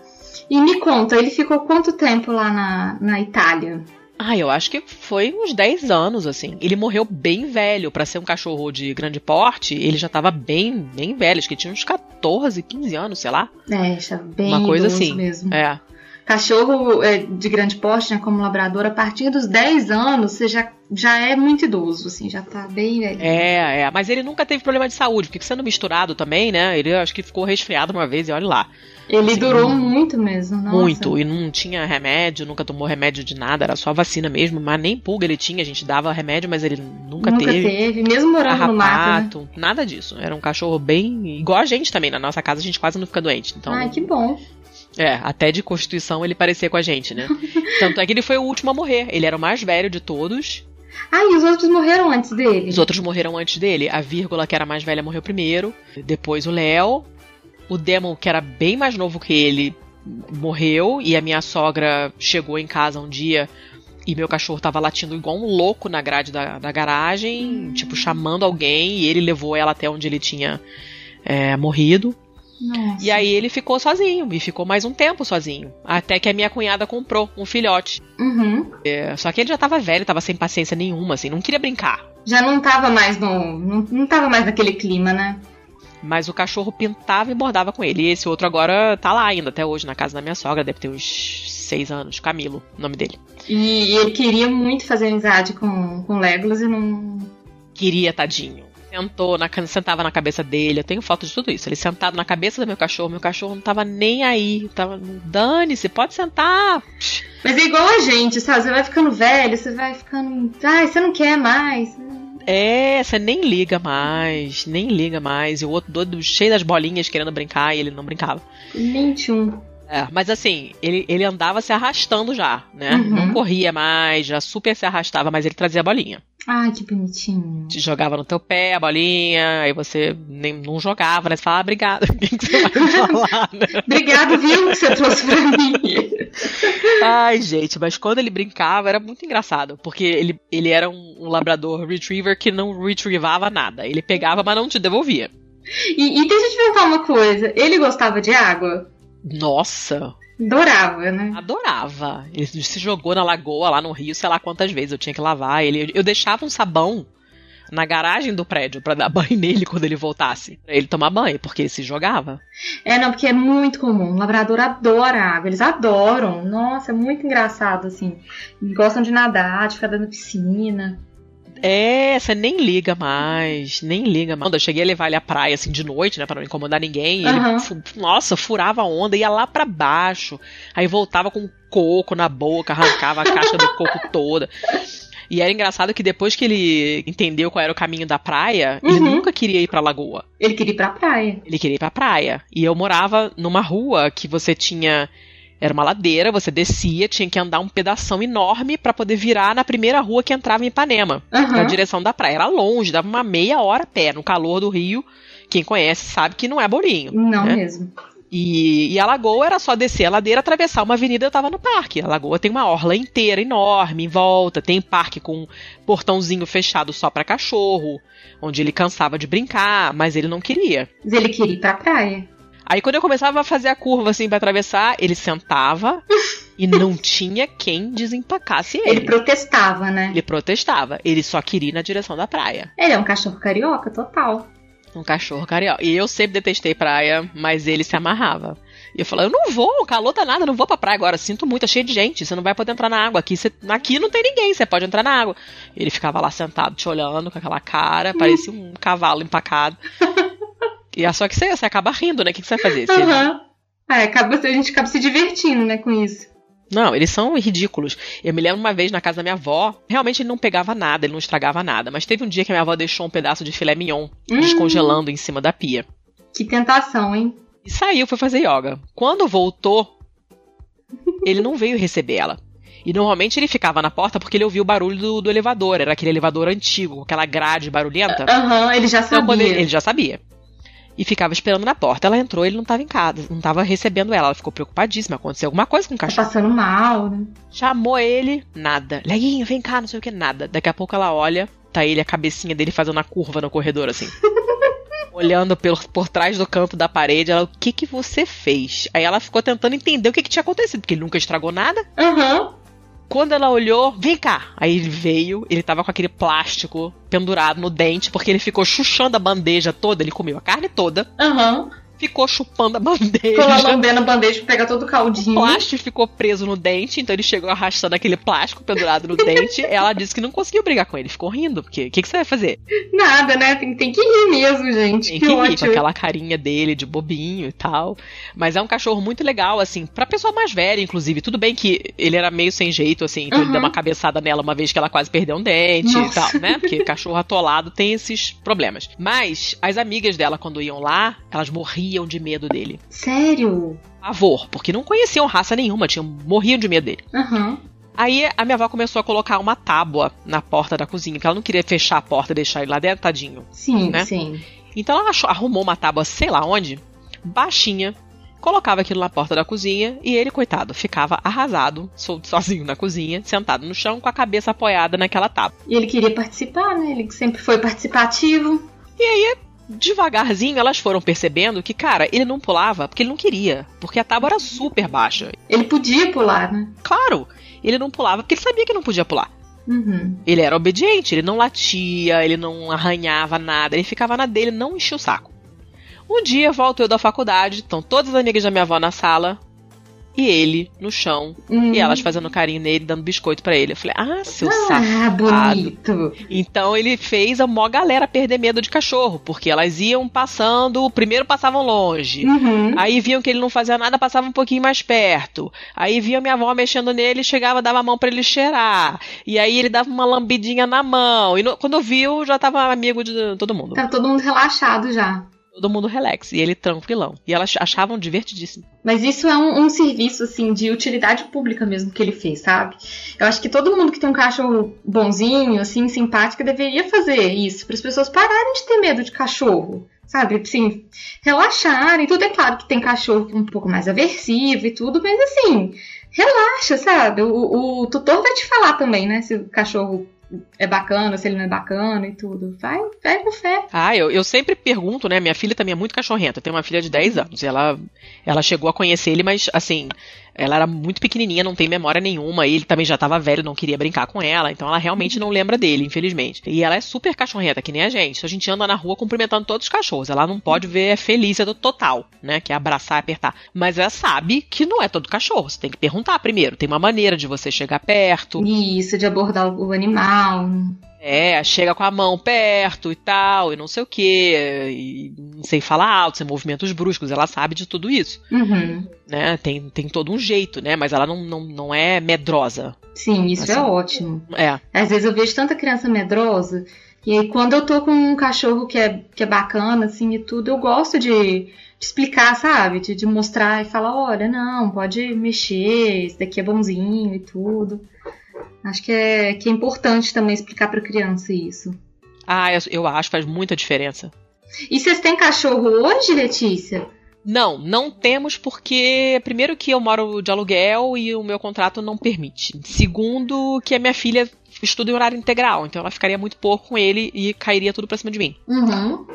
D: E me conta, ele ficou quanto tempo lá na, na Itália?
C: Ah, eu acho que foi uns 10 anos, assim. Ele morreu bem velho. Pra ser um cachorro de grande porte, ele já tava bem, bem velho. Acho que tinha uns 14, 15 anos, sei lá.
D: É, já bem
C: Uma coisa assim.
D: mesmo.
C: É.
D: Cachorro é, de grande porte, né, como labrador, a partir dos 10 anos você já, já é muito idoso, assim, já tá bem velho.
C: É, é. Mas ele nunca teve problema de saúde, porque sendo misturado também, né? Ele acho que ficou resfriado uma vez e olha lá.
D: Ele
C: Sim.
D: durou muito mesmo, nossa.
C: Muito. E não tinha remédio, nunca tomou remédio de nada, era só vacina mesmo. Mas nem pulga ele tinha, a gente dava remédio, mas ele nunca,
D: Nunca
C: teve.
D: teve, mesmo morando no mato, né?
C: Carrapato, nada disso. Era um cachorro bem. igual a gente também. Na nossa casa a gente quase não fica doente. Então,
D: Ai, que bom.
C: É, até de constituição ele parecia com a gente, né? Tanto é que ele foi o último a morrer. Ele era o mais velho de todos.
D: Ah, e os outros morreram antes dele?
C: Os outros morreram antes dele. A vírgula, que era a mais velha, morreu primeiro. Depois o Léo. O Demon, que era bem mais novo que ele, morreu. E a minha sogra chegou em casa um dia e meu cachorro tava latindo igual um louco na grade da, da garagem, tipo, chamando alguém. E ele levou ela até onde ele tinha é, morrido.
D: Nossa.
C: E aí ele ficou sozinho, e ficou mais um tempo sozinho. Até que a minha cunhada comprou um filhote.
D: Uhum.
C: É, só que ele já tava velho, tava sem paciência nenhuma, assim, não queria brincar.
D: Já não tava mais no. Não, não tava mais naquele clima, né?
C: Mas o cachorro pintava e bordava com ele. E esse outro agora tá lá ainda, até hoje, na casa da minha sogra, deve ter uns seis anos. Camilo, o nome dele.
D: E, e ele queria muito fazer amizade com, com Legolas e não.
C: Queria, tadinho. Sentou na, sentava na cabeça dele, eu tenho foto de tudo isso. Ele sentado na cabeça do meu cachorro, meu cachorro não tava nem aí. Tava, dane-se, pode sentar.
D: Mas é igual a gente, sabe? Você vai ficando velho, você vai ficando. Ai, você não quer mais.
C: É, você nem liga mais, nem liga mais. E o outro doido, cheio das bolinhas, querendo brincar, e ele não brincava.
D: 21.
C: É, mas assim, ele, ele andava se arrastando já, né?
D: Uhum.
C: Não corria mais, já super se arrastava, mas ele trazia a bolinha.
D: Ai, que bonitinho.
C: Te jogava no teu pé a bolinha, aí você nem, não jogava, né? Você falava, ah, obrigado. O que, que você vai me falar, né?
D: Obrigado, viu, que você trouxe pra mim.
C: Ai, gente, mas quando ele brincava era muito engraçado, porque ele, ele era um, um labrador retriever que não retrievava nada. Ele pegava, mas não te devolvia.
D: E, e deixa eu te perguntar uma coisa. Ele gostava de água?
C: Nossa,
D: Adorava, né?
C: adorava. Ele se jogou na lagoa lá no rio, sei lá quantas vezes eu tinha que lavar ele. Eu deixava um sabão na garagem do prédio pra dar banho nele quando ele voltasse. Pra ele tomar banho, porque ele se jogava.
D: É, não, porque é muito comum. O labrador adora água. Eles adoram. Nossa, é muito engraçado, assim. Gostam de nadar, de ficar dando piscina.
C: É, você nem liga mais, nem liga mais. Quando eu cheguei a levar ele à praia, assim, de noite, né, pra não incomodar ninguém,
D: Aham.
C: ele, nossa, furava a onda, ia lá pra baixo, aí voltava com coco na boca, arrancava a caixa do coco toda. E era engraçado que depois que ele entendeu qual era o caminho da praia, ele
D: Uhum.
C: nunca queria ir pra lagoa.
D: Ele queria ir pra praia.
C: Ele queria ir pra praia. E eu morava numa rua que você tinha. Era uma ladeira, você descia, tinha que andar um pedação enorme pra poder virar na primeira rua que entrava em Ipanema
D: Aham.
C: na direção da praia. Era longe, dava uma meia hora a pé, no calor do Rio. Quem conhece sabe que não é bolinho.
D: Não
C: né?
D: mesmo.
C: E, e, a lagoa era só descer a ladeira, atravessar uma avenida, eu tava no parque. A lagoa tem uma orla inteira, enorme, em volta. Tem parque com portãozinho fechado só para cachorro, onde ele cansava de brincar, mas ele não queria.
D: Mas ele queria ir pra praia.
C: Aí quando eu começava a fazer a curva assim para atravessar, ele sentava e não tinha quem desempacasse ele.
D: Ele protestava, né?
C: Ele protestava. Ele só queria ir na direção da praia.
D: Ele é um cachorro carioca total.
C: Um cachorro carioca. E eu sempre detestei praia, mas ele se amarrava. E eu falava, eu não vou, calor tá nada, não vou pra praia agora. Sinto muito, é cheio de gente, você não vai poder entrar na água. Aqui, você, aqui não tem ninguém, você pode entrar na água. Ele ficava lá sentado, te olhando com aquela cara, parecia um cavalo empacado. E é só que você, você acaba rindo, né? O que, que você vai fazer? Você...
D: Uhum. É, acaba, a gente acaba se divertindo, né, com isso.
C: Não, eles são ridículos. Eu me lembro uma vez na casa da minha avó, realmente ele não pegava nada, ele não estragava nada, mas teve um dia que a minha avó deixou um pedaço de filé mignon hum. descongelando em cima da pia.
D: Que tentação, hein?
C: E saiu, foi fazer yoga. Quando voltou, ele não veio receber ela. E normalmente ele ficava na porta porque ele ouvia o barulho do, do elevador. Era aquele elevador antigo, aquela grade barulhenta.
D: Aham, uhum, ele já sabia. Então,
C: ele, ele já sabia e ficava esperando na porta. Ela entrou, ele não estava em casa, não estava recebendo ela. Ela ficou preocupadíssima, aconteceu alguma coisa com o cachorro.
D: Tá passando mal, né?
C: Chamou ele, nada. Leguinho, vem cá, não sei o que, nada. Daqui a pouco ela olha, tá ele, a cabecinha dele fazendo a curva no corredor, assim. Olhando por, por trás do canto da parede, ela, o que que você fez? Aí ela ficou tentando entender o que que tinha acontecido, porque ele nunca estragou nada.
D: Aham. Uhum.
C: Quando ela olhou, vem cá. Aí ele veio, ele tava com aquele plástico pendurado no dente, porque ele ficou chuchando a bandeja toda, ele comeu a carne toda.
D: Aham. Uhum
C: ficou chupando a bandeja.
D: Ficou lá lambendo a bandeja pra pegar todo o caldinho.
C: O plástico ficou preso no dente, então ele chegou arrastando aquele plástico pendurado no dente. Ela disse que não conseguiu brigar com ele, ficou rindo. Porque o que, que, você vai fazer?
D: Nada, né? Tem, tem que rir mesmo, gente.
C: Tem que, que rir ótimo. com aquela carinha dele de bobinho e tal. Mas é um cachorro muito legal, assim, pra pessoa mais velha, inclusive. Tudo bem que ele era meio sem jeito, assim, então uhum. ele deu uma cabeçada nela uma vez que ela quase perdeu um dente Nossa. e tal, né? Porque cachorro atolado tem esses problemas. Mas as amigas dela, quando iam lá, elas morriam de medo dele.
D: Sério?
C: Pavor, porque não conheciam raça nenhuma, tinham, morriam de medo dele.
D: Uhum.
C: Aí a minha avó começou a colocar uma tábua na porta da cozinha, porque ela não queria fechar a porta e deixar ele lá dentro, tadinho.
D: Sim,
C: né?
D: sim.
C: Então ela achou, arrumou uma tábua, sei lá onde, baixinha, colocava aquilo na porta da cozinha e ele, coitado, ficava arrasado, sozinho na cozinha, sentado no chão, com a cabeça apoiada naquela tábua.
D: E ele queria participar, né? Ele sempre foi participativo.
C: E aí devagarzinho elas foram percebendo que, cara, ele não pulava porque ele não queria. Porque a tábua era super baixa.
D: Ele podia pular, né?
C: Claro! Ele não pulava porque ele sabia que não podia pular.
D: Uhum.
C: Ele era obediente, ele não latia, ele não arranhava nada, ele ficava na dele, não enchia o saco. Um dia volto eu da faculdade, estão todas as amigas da minha avó na sala, e ele no chão. Hum. E elas fazendo carinho nele, dando biscoito para ele. Eu falei, ah, seu ah, safado.
D: bonito.
C: Então ele fez a maior galera perder medo de cachorro, porque elas iam passando, primeiro passavam longe.
D: Uhum.
C: Aí viam que ele não fazia nada, passavam um pouquinho mais perto. Aí viam minha avó mexendo nele, chegava, dava a mão para ele cheirar. E aí ele dava uma lambidinha na mão. E no, quando viu, já tava amigo de todo mundo.
D: Tava todo mundo relaxado já
C: todo mundo relax. E ele tranquilão. E elas achavam divertidíssimo.
D: Mas isso é um, um, serviço, assim, de utilidade pública mesmo que ele fez, sabe? Eu acho que todo mundo que tem um cachorro bonzinho, assim, simpático, deveria fazer isso. Para as pessoas pararem de ter medo de cachorro. Sabe, assim, relaxarem. Tudo é claro que tem cachorro um pouco mais aversivo e tudo, mas assim, relaxa, sabe? O, o tutor vai te falar também, né? Se o cachorro é bacana, se ele não é bacana e tudo. Vai, vai com fé.
C: Ah, eu, eu sempre pergunto, né? Minha filha também é muito cachorrenta. Tem uma filha de 10 anos. Ela, ela chegou a conhecer ele, mas assim, ela era muito pequenininha, não tem memória nenhuma. Ele também já estava velho, não queria brincar com ela. Então ela realmente não lembra dele, infelizmente. E ela é super cachorrenta, que nem a gente. A gente anda na rua cumprimentando todos os cachorros. Ela não pode ver a felícia do total, né? Que é abraçar e apertar. Mas ela sabe que não é todo cachorro. Você tem que perguntar primeiro. Tem uma maneira de você chegar perto.
D: Isso, de abordar o animal.
C: É, chega com a mão perto e tal, e não sei o que, sem falar alto, sem movimentos bruscos, ela sabe de tudo isso.
D: Uhum.
C: Né? Tem, tem todo um jeito, né? Mas ela não, não, não é medrosa.
D: Sim, isso é assim, é ótimo.
C: É.
D: Às vezes eu vejo tanta criança medrosa, e aí quando eu tô com um cachorro que é, que é bacana, assim, e tudo, eu gosto de, de explicar, sabe? De, de mostrar e falar, olha, não, pode mexer, esse daqui é bonzinho e tudo. Acho que é, que é importante também explicar para criança isso.
C: Ah, eu, eu acho, faz muita diferença.
D: E vocês têm cachorro hoje, Letícia?
C: Não, não temos porque, primeiro, que eu moro de aluguel e o meu contrato não permite. Segundo, que a minha filha estuda em horário integral, então ela ficaria muito pouco com ele e cairia tudo pra cima de mim.
B: Uhum.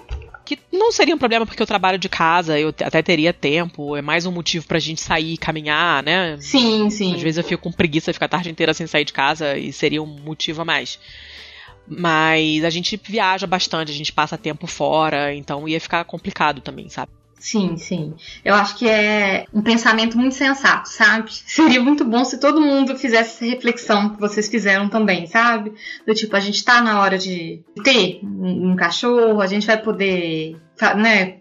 C: Que não seria um problema porque eu trabalho de casa, eu até teria tempo, é mais um motivo pra gente sair e caminhar, né?
D: Sim, sim.
C: Às vezes eu fico com preguiça de ficar a tarde inteira sem sair de casa e seria um motivo a mais. Mas a gente viaja bastante, a gente passa tempo fora, então ia ficar complicado também, sabe?
D: Sim, sim. Eu acho que é um pensamento muito sensato, sabe? Seria muito bom se todo mundo fizesse essa reflexão que vocês fizeram também, sabe? Do tipo, a gente tá na hora de ter um cachorro, a gente vai poder, né,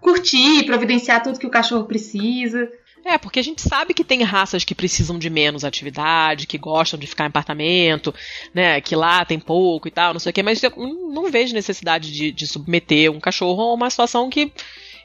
D: curtir, providenciar tudo que o cachorro precisa.
C: É, porque a gente sabe que tem raças que precisam de menos atividade, que gostam de ficar em apartamento, né? Que lá tem pouco e tal, não sei o quê, mas eu não vejo necessidade de, de submeter um cachorro a uma situação que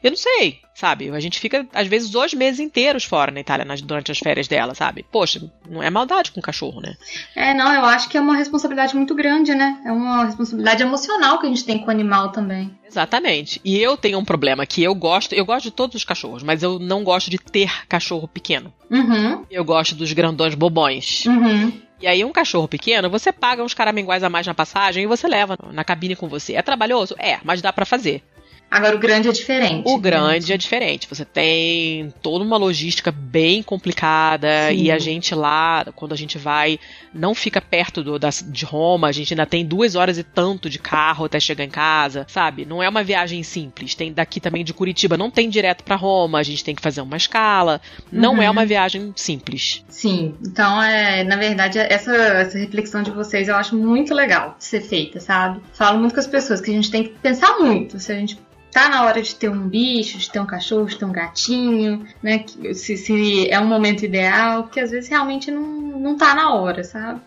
C: eu não sei, sabe? A gente fica, às vezes, dois meses inteiros fora na Itália nas, durante as férias dela, sabe? Poxa, não é maldade com o cachorro, né?
D: É, não, eu acho que é uma responsabilidade muito grande, né? É uma responsabilidade emocional que a gente tem com o animal também.
C: Exatamente. E eu tenho um problema que eu gosto, eu gosto de todos os cachorros, mas eu não gosto de ter cachorro pequeno.
D: Uhum.
C: Eu gosto dos grandões bobões.
D: Uhum.
C: E aí, um cachorro pequeno, você paga uns caraminguais a mais na passagem e você leva na cabine com você. É trabalhoso? É, mas dá para fazer.
D: Agora o grande é diferente.
C: O grande é diferente. Você tem toda uma logística bem complicada
D: Sim.
C: e a gente lá, quando a gente vai, não fica perto do, da, de Roma. A gente ainda tem duas horas e tanto de carro até chegar em casa, sabe? Não é uma viagem simples. Tem daqui também de Curitiba, não tem direto para Roma. A gente tem que fazer uma escala. Não
D: Uhum.
C: é uma viagem simples.
D: Sim, então é, na verdade, essa, essa reflexão de vocês eu acho muito legal de ser feita, sabe? Falo muito com as pessoas que a gente tem que pensar muito se a gente tá na hora de ter um bicho, de ter um cachorro, de ter um gatinho, né? Se, se é um momento ideal, porque às vezes realmente não, não tá na hora, sabe?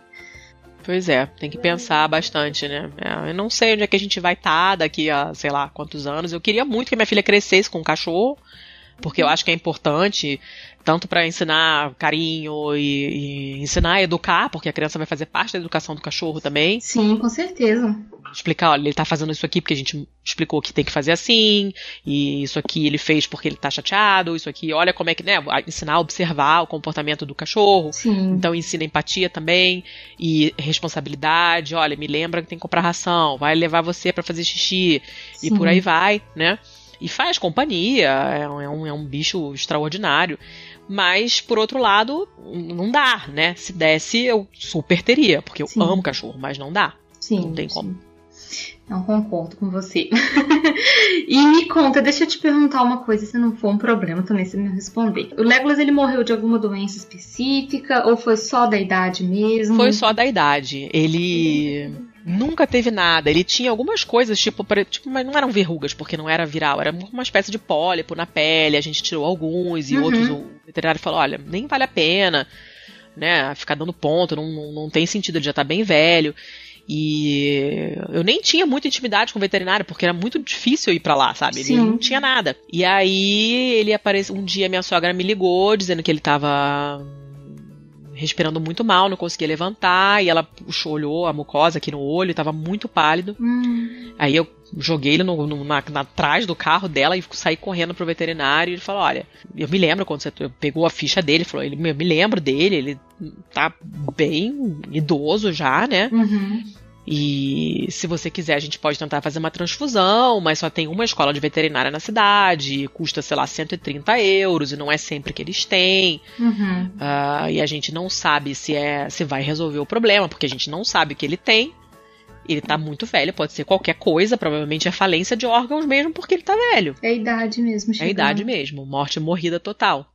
C: Pois é, tem que pensar bastante, né? É, eu não sei onde é que a gente vai estar daqui a, sei lá, quantos anos. Eu queria muito que minha filha crescesse com um cachorro, porque eu acho que é importante, tanto para ensinar carinho e, e ensinar a educar, porque a criança vai fazer parte da educação do cachorro também.
D: Sim, com certeza.
C: Explicar, olha, ele tá fazendo isso aqui porque a gente explicou que tem que fazer assim, e isso aqui ele fez porque ele tá chateado, isso aqui, olha como é que, né? Ensinar a observar o comportamento do cachorro.
D: Sim.
C: Então ensina empatia também e responsabilidade. Olha, me lembra que tem que comprar ração, vai levar você pra fazer xixi e
D: Sim.
C: por aí vai, né? E faz companhia, é um, é um, é um bicho extraordinário. Mas, por outro lado, não dá, né? Se desse, eu super teria, porque eu
D: Sim.
C: amo cachorro, mas não dá.
D: Sim.
C: Não tem
D: sim.
C: como.
D: Não concordo com você. e me conta, deixa eu te perguntar uma coisa, se não for um problema também você me responder. O Legolas ele morreu de alguma doença específica ou foi só da idade mesmo?
C: Foi só da idade. Ele nunca teve nada. Ele tinha algumas coisas, tipo, tipo, mas não eram verrugas, porque não era viral, era uma espécie de pólipo na pele. A gente tirou alguns e
D: Uhum.
C: outros o veterinário falou: olha, nem vale a pena, né? Ficar dando ponto, não, não, não tem sentido, ele já tá bem velho. E eu nem tinha muita intimidade com o veterinário, porque era muito difícil ir pra lá, sabe? Ele
D: Sim.
C: não tinha nada. E aí ele apareceu. Um dia minha sogra me ligou dizendo que ele tava respirando muito mal, não conseguia levantar, e ela puxou, olhou a mucosa aqui no olho, tava muito pálido.
D: Hum,
C: Aí eu joguei ele no, no- na, na trás do carro dela e saí correndo pro veterinário e ele falou: Olha, eu me lembro quando você pegou a ficha dele, falou, ele, eu me lembro dele, ele tá bem idoso já, né?
D: uhum.
C: E se você quiser, a gente pode tentar fazer uma transfusão, mas só tem uma escola de veterinária na cidade, custa, sei lá, 130 euros, e não é sempre que eles têm.
D: Uhum.
C: Ah, e a gente não sabe se é se vai resolver o problema, porque a gente não sabe o que ele tem. Ele tá muito velho, pode ser qualquer coisa, provavelmente é falência de órgãos mesmo, porque ele tá velho.
D: É a idade mesmo,
C: É a
D: chegando.
C: idade mesmo, morte morrida total.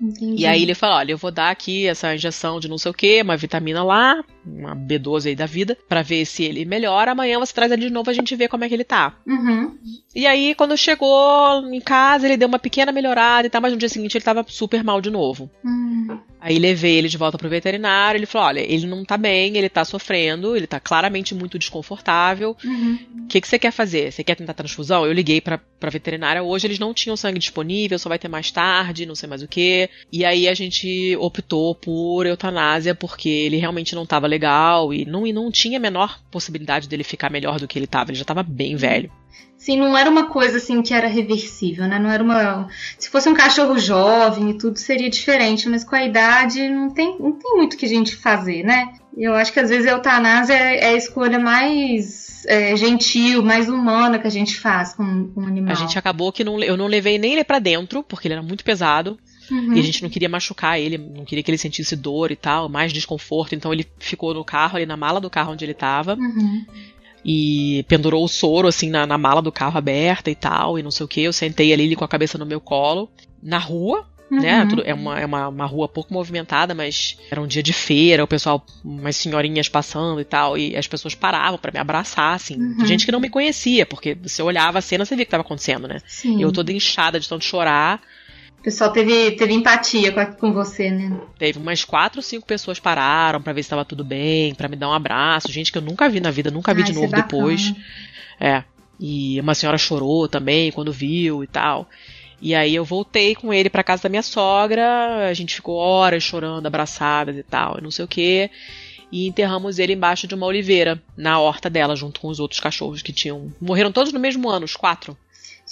D: Entendi.
C: E aí ele fala, olha, eu vou dar aqui essa injeção de não sei o que, uma vitamina lá, uma B12 aí da vida, pra ver se ele melhora. Amanhã você traz ele de novo, a gente vê como é que ele tá.
D: Uhum.
C: E aí, quando chegou em casa, ele deu uma pequena melhorada e tal, mas no dia seguinte ele tava super mal de novo.
D: Hum.
C: Aí levei ele de volta pro veterinário, ele falou, olha, ele não tá bem, ele tá sofrendo, ele tá claramente muito desconfortável.
D: Uhum.
C: O que, que você quer fazer? Você quer tentar transfusão? Eu liguei pra, pra veterinária hoje, eles não tinham sangue disponível, só vai ter mais tarde, não sei mais o que. E aí a gente optou por eutanásia, porque ele realmente não tava legal e não, e não tinha a menor possibilidade dele ficar melhor do que ele estava. Ele já estava bem velho.
D: Sim, não era uma coisa assim que era reversível, né? Não era uma. Se fosse um cachorro jovem e tudo seria diferente, mas com a idade não tem, não tem muito que a gente fazer, né? Eu acho que às vezes a eutanásia é, é a escolha mais é, gentil, mais humana que a gente faz com, com um animal.
C: A gente acabou que não, eu não levei nem ele para dentro, porque ele era muito pesado. Uhum. E a gente não queria machucar ele, não queria que ele sentisse dor e tal, mais desconforto. Então ele ficou no carro, ali na mala do carro onde ele tava.
D: Uhum.
C: E pendurou o soro, assim, na, na mala do carro aberta e tal, e não sei o que. Eu sentei ali com a cabeça no meu colo, na rua, né? Uhum. É, uma, é uma, uma rua pouco movimentada, mas era um dia de feira, o pessoal, umas senhorinhas passando e tal, e as pessoas paravam para me abraçar, assim. Uhum. Gente que não me conhecia, porque você olhava a cena, você via o que estava acontecendo, né?
D: Sim.
C: Eu toda inchada de tanto chorar.
D: O pessoal teve, teve empatia com, com você, né?
C: Teve umas quatro ou cinco pessoas pararam para ver se estava tudo bem, para me dar um abraço. Gente que eu nunca vi na vida, nunca vi de novo é depois. É. E uma senhora chorou também quando viu e tal. E aí eu voltei com ele para casa da minha sogra, a gente ficou horas chorando, abraçadas e tal, não sei o que. E enterramos ele embaixo de uma oliveira, na horta dela, junto com os outros cachorros que tinham. Morreram todos no mesmo ano, os quatro.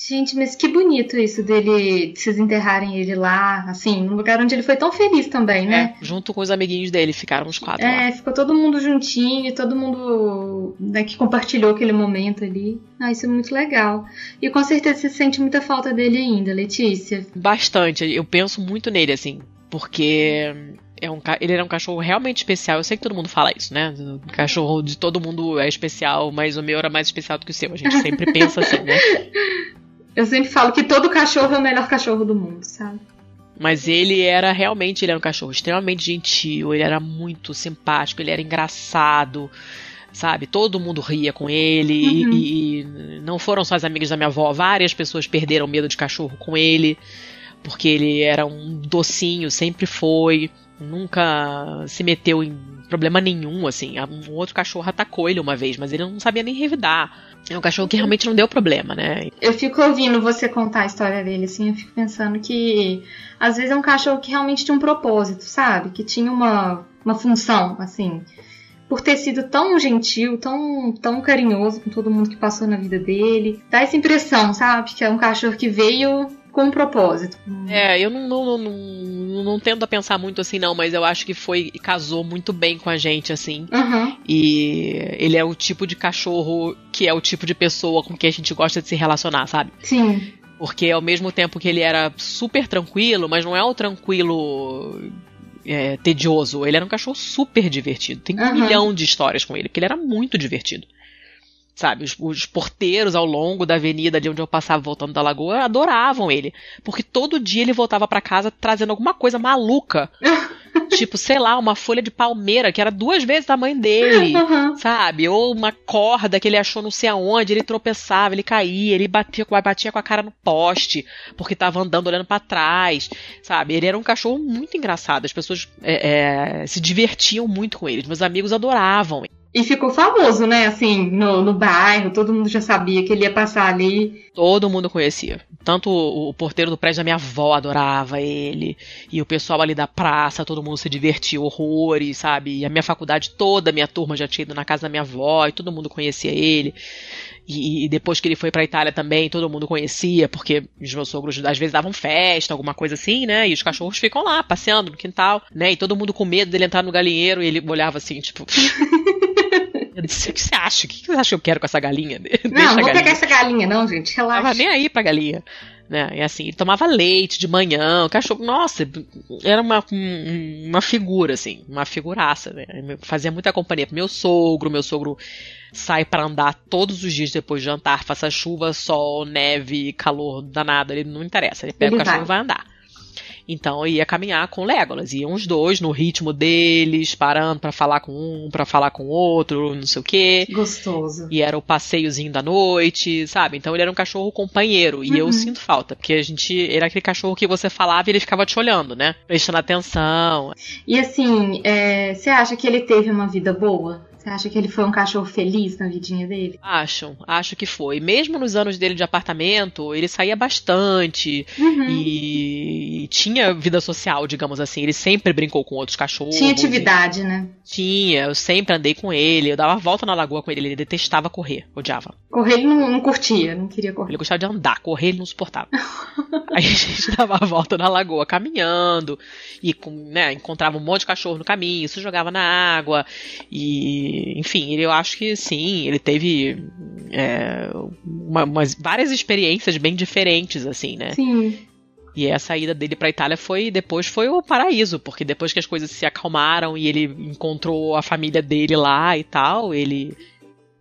D: Gente, mas que bonito isso dele, de vocês enterrarem ele lá, assim, num lugar onde ele foi tão feliz também, né?
C: É, junto com os amiguinhos dele, ficaram os quatro
D: é,
C: lá.
D: ficou todo mundo juntinho, todo mundo né, que compartilhou aquele momento ali. Ah, isso é muito legal. E com certeza você sente muita falta dele ainda, Letícia.
C: Bastante, eu penso muito nele, assim, porque é um, ele era um cachorro realmente especial. Eu sei que todo mundo fala isso, né? O cachorro de todo mundo é especial, mas o meu era mais especial do que o seu. A gente sempre pensa assim, né?
D: Eu sempre falo que todo cachorro é o melhor cachorro do mundo, sabe?
C: Mas ele era realmente, ele era um cachorro extremamente gentil, ele era muito simpático, ele era engraçado, sabe? Todo mundo ria com ele uhum. e, e, não foram só as amigas da minha avó, várias pessoas perderam medo de cachorro com ele, porque ele era um docinho, sempre foi, nunca se meteu em problema nenhum, assim. Um outro cachorro atacou ele uma vez, mas ele não sabia nem revidar. É um cachorro que realmente não deu problema, né?
D: Eu fico ouvindo você contar a história dele, assim, eu fico pensando que às vezes é um cachorro que realmente tinha um propósito, sabe? Que tinha uma, uma função, assim. Por ter sido tão gentil, tão, tão carinhoso com todo mundo que passou na vida dele. Dá essa impressão, sabe? Que é um cachorro que veio com um propósito.
C: É, eu não, não, não, não, não tendo a pensar muito assim, não, mas eu acho que foi. casou muito bem com a gente, assim.
D: Uhum.
C: E ele é o tipo de cachorro que é o tipo de pessoa com que a gente gosta de se relacionar, sabe?
D: Sim.
C: Porque ao mesmo tempo que ele era super tranquilo, mas não é o tranquilo é, tedioso. Ele era um cachorro super divertido. Tem um uhum. milhão de histórias com ele, porque ele era muito divertido sabe? Os, os, porteiros ao longo da avenida de onde eu passava voltando da lagoa adoravam ele. Porque todo dia ele voltava para casa trazendo alguma coisa maluca. tipo, sei lá, uma folha de palmeira que era duas vezes a mãe dele, uhum. sabe? Ou uma corda que ele achou não sei aonde, ele tropeçava, ele caía, ele batia, batia com a cara no poste, porque tava andando olhando para trás, sabe? Ele era um cachorro muito engraçado, as pessoas é, é, se divertiam muito com ele, meus amigos adoravam.
D: E ficou famoso, né? Assim, no, no bairro, todo mundo já sabia que ele ia passar ali.
C: Todo mundo conhecia. Tanto o, o, porteiro do prédio da minha avó adorava ele, e o pessoal ali da praça, todo mundo se divertia horrores, sabe? E a minha faculdade toda, a minha turma já tinha ido na casa da minha avó, e todo mundo conhecia ele. E, e depois que ele foi pra Itália também, todo mundo conhecia, porque os meus sogros às vezes davam festa, alguma coisa assim, né? E os cachorros ficam lá, passeando no quintal, né? E todo mundo com medo dele entrar no galinheiro, e ele olhava assim, tipo. O que você acha? O que você acha que eu quero com essa galinha?
D: Deixa não, não vou pegar essa galinha, não, gente. Relaxa.
C: Tava nem aí pra galinha. Né? E assim, ele tomava leite de manhã, o cachorro, nossa, era uma, uma figura, assim, uma figuraça, né? Fazia muita companhia pro meu sogro, meu sogro sai para andar todos os dias depois de jantar, faça chuva, sol, neve, calor danado, ele não interessa, ele pega ele o cachorro vai. e vai andar. Então eu ia caminhar com Legolas, iam os dois no ritmo deles, parando para falar com um, para falar com o outro, não sei o quê.
D: Gostoso.
C: E era o passeiozinho da noite, sabe? Então ele era um cachorro companheiro e uhum. eu sinto falta, porque a gente era aquele cachorro que você falava e ele ficava te olhando, né? Prestando atenção.
D: E assim, é, você acha que ele teve uma vida boa? Você acha que ele foi um cachorro feliz na vidinha dele?
C: Acho, acho que foi. Mesmo nos anos dele de apartamento, ele saía bastante
D: Uhum.
C: e tinha vida social, digamos assim. Ele sempre brincou com outros cachorros.
D: Tinha atividade, né?
C: Tinha, eu sempre andei com ele, eu dava volta na lagoa com ele, ele detestava correr, odiava.
D: Correr ele não, não curtia, não queria correr.
C: Ele gostava de andar, correr ele não suportava. Aí a gente dava a volta na lagoa caminhando e né, encontrava um monte de cachorro no caminho, se jogava na água e, enfim, ele, eu acho que sim, ele teve é, uma- umas várias experiências bem diferentes assim, né?
D: Sim.
C: E a saída dele pra Itália foi depois foi o paraíso, porque depois que as coisas se acalmaram e ele encontrou a família dele lá e tal, ele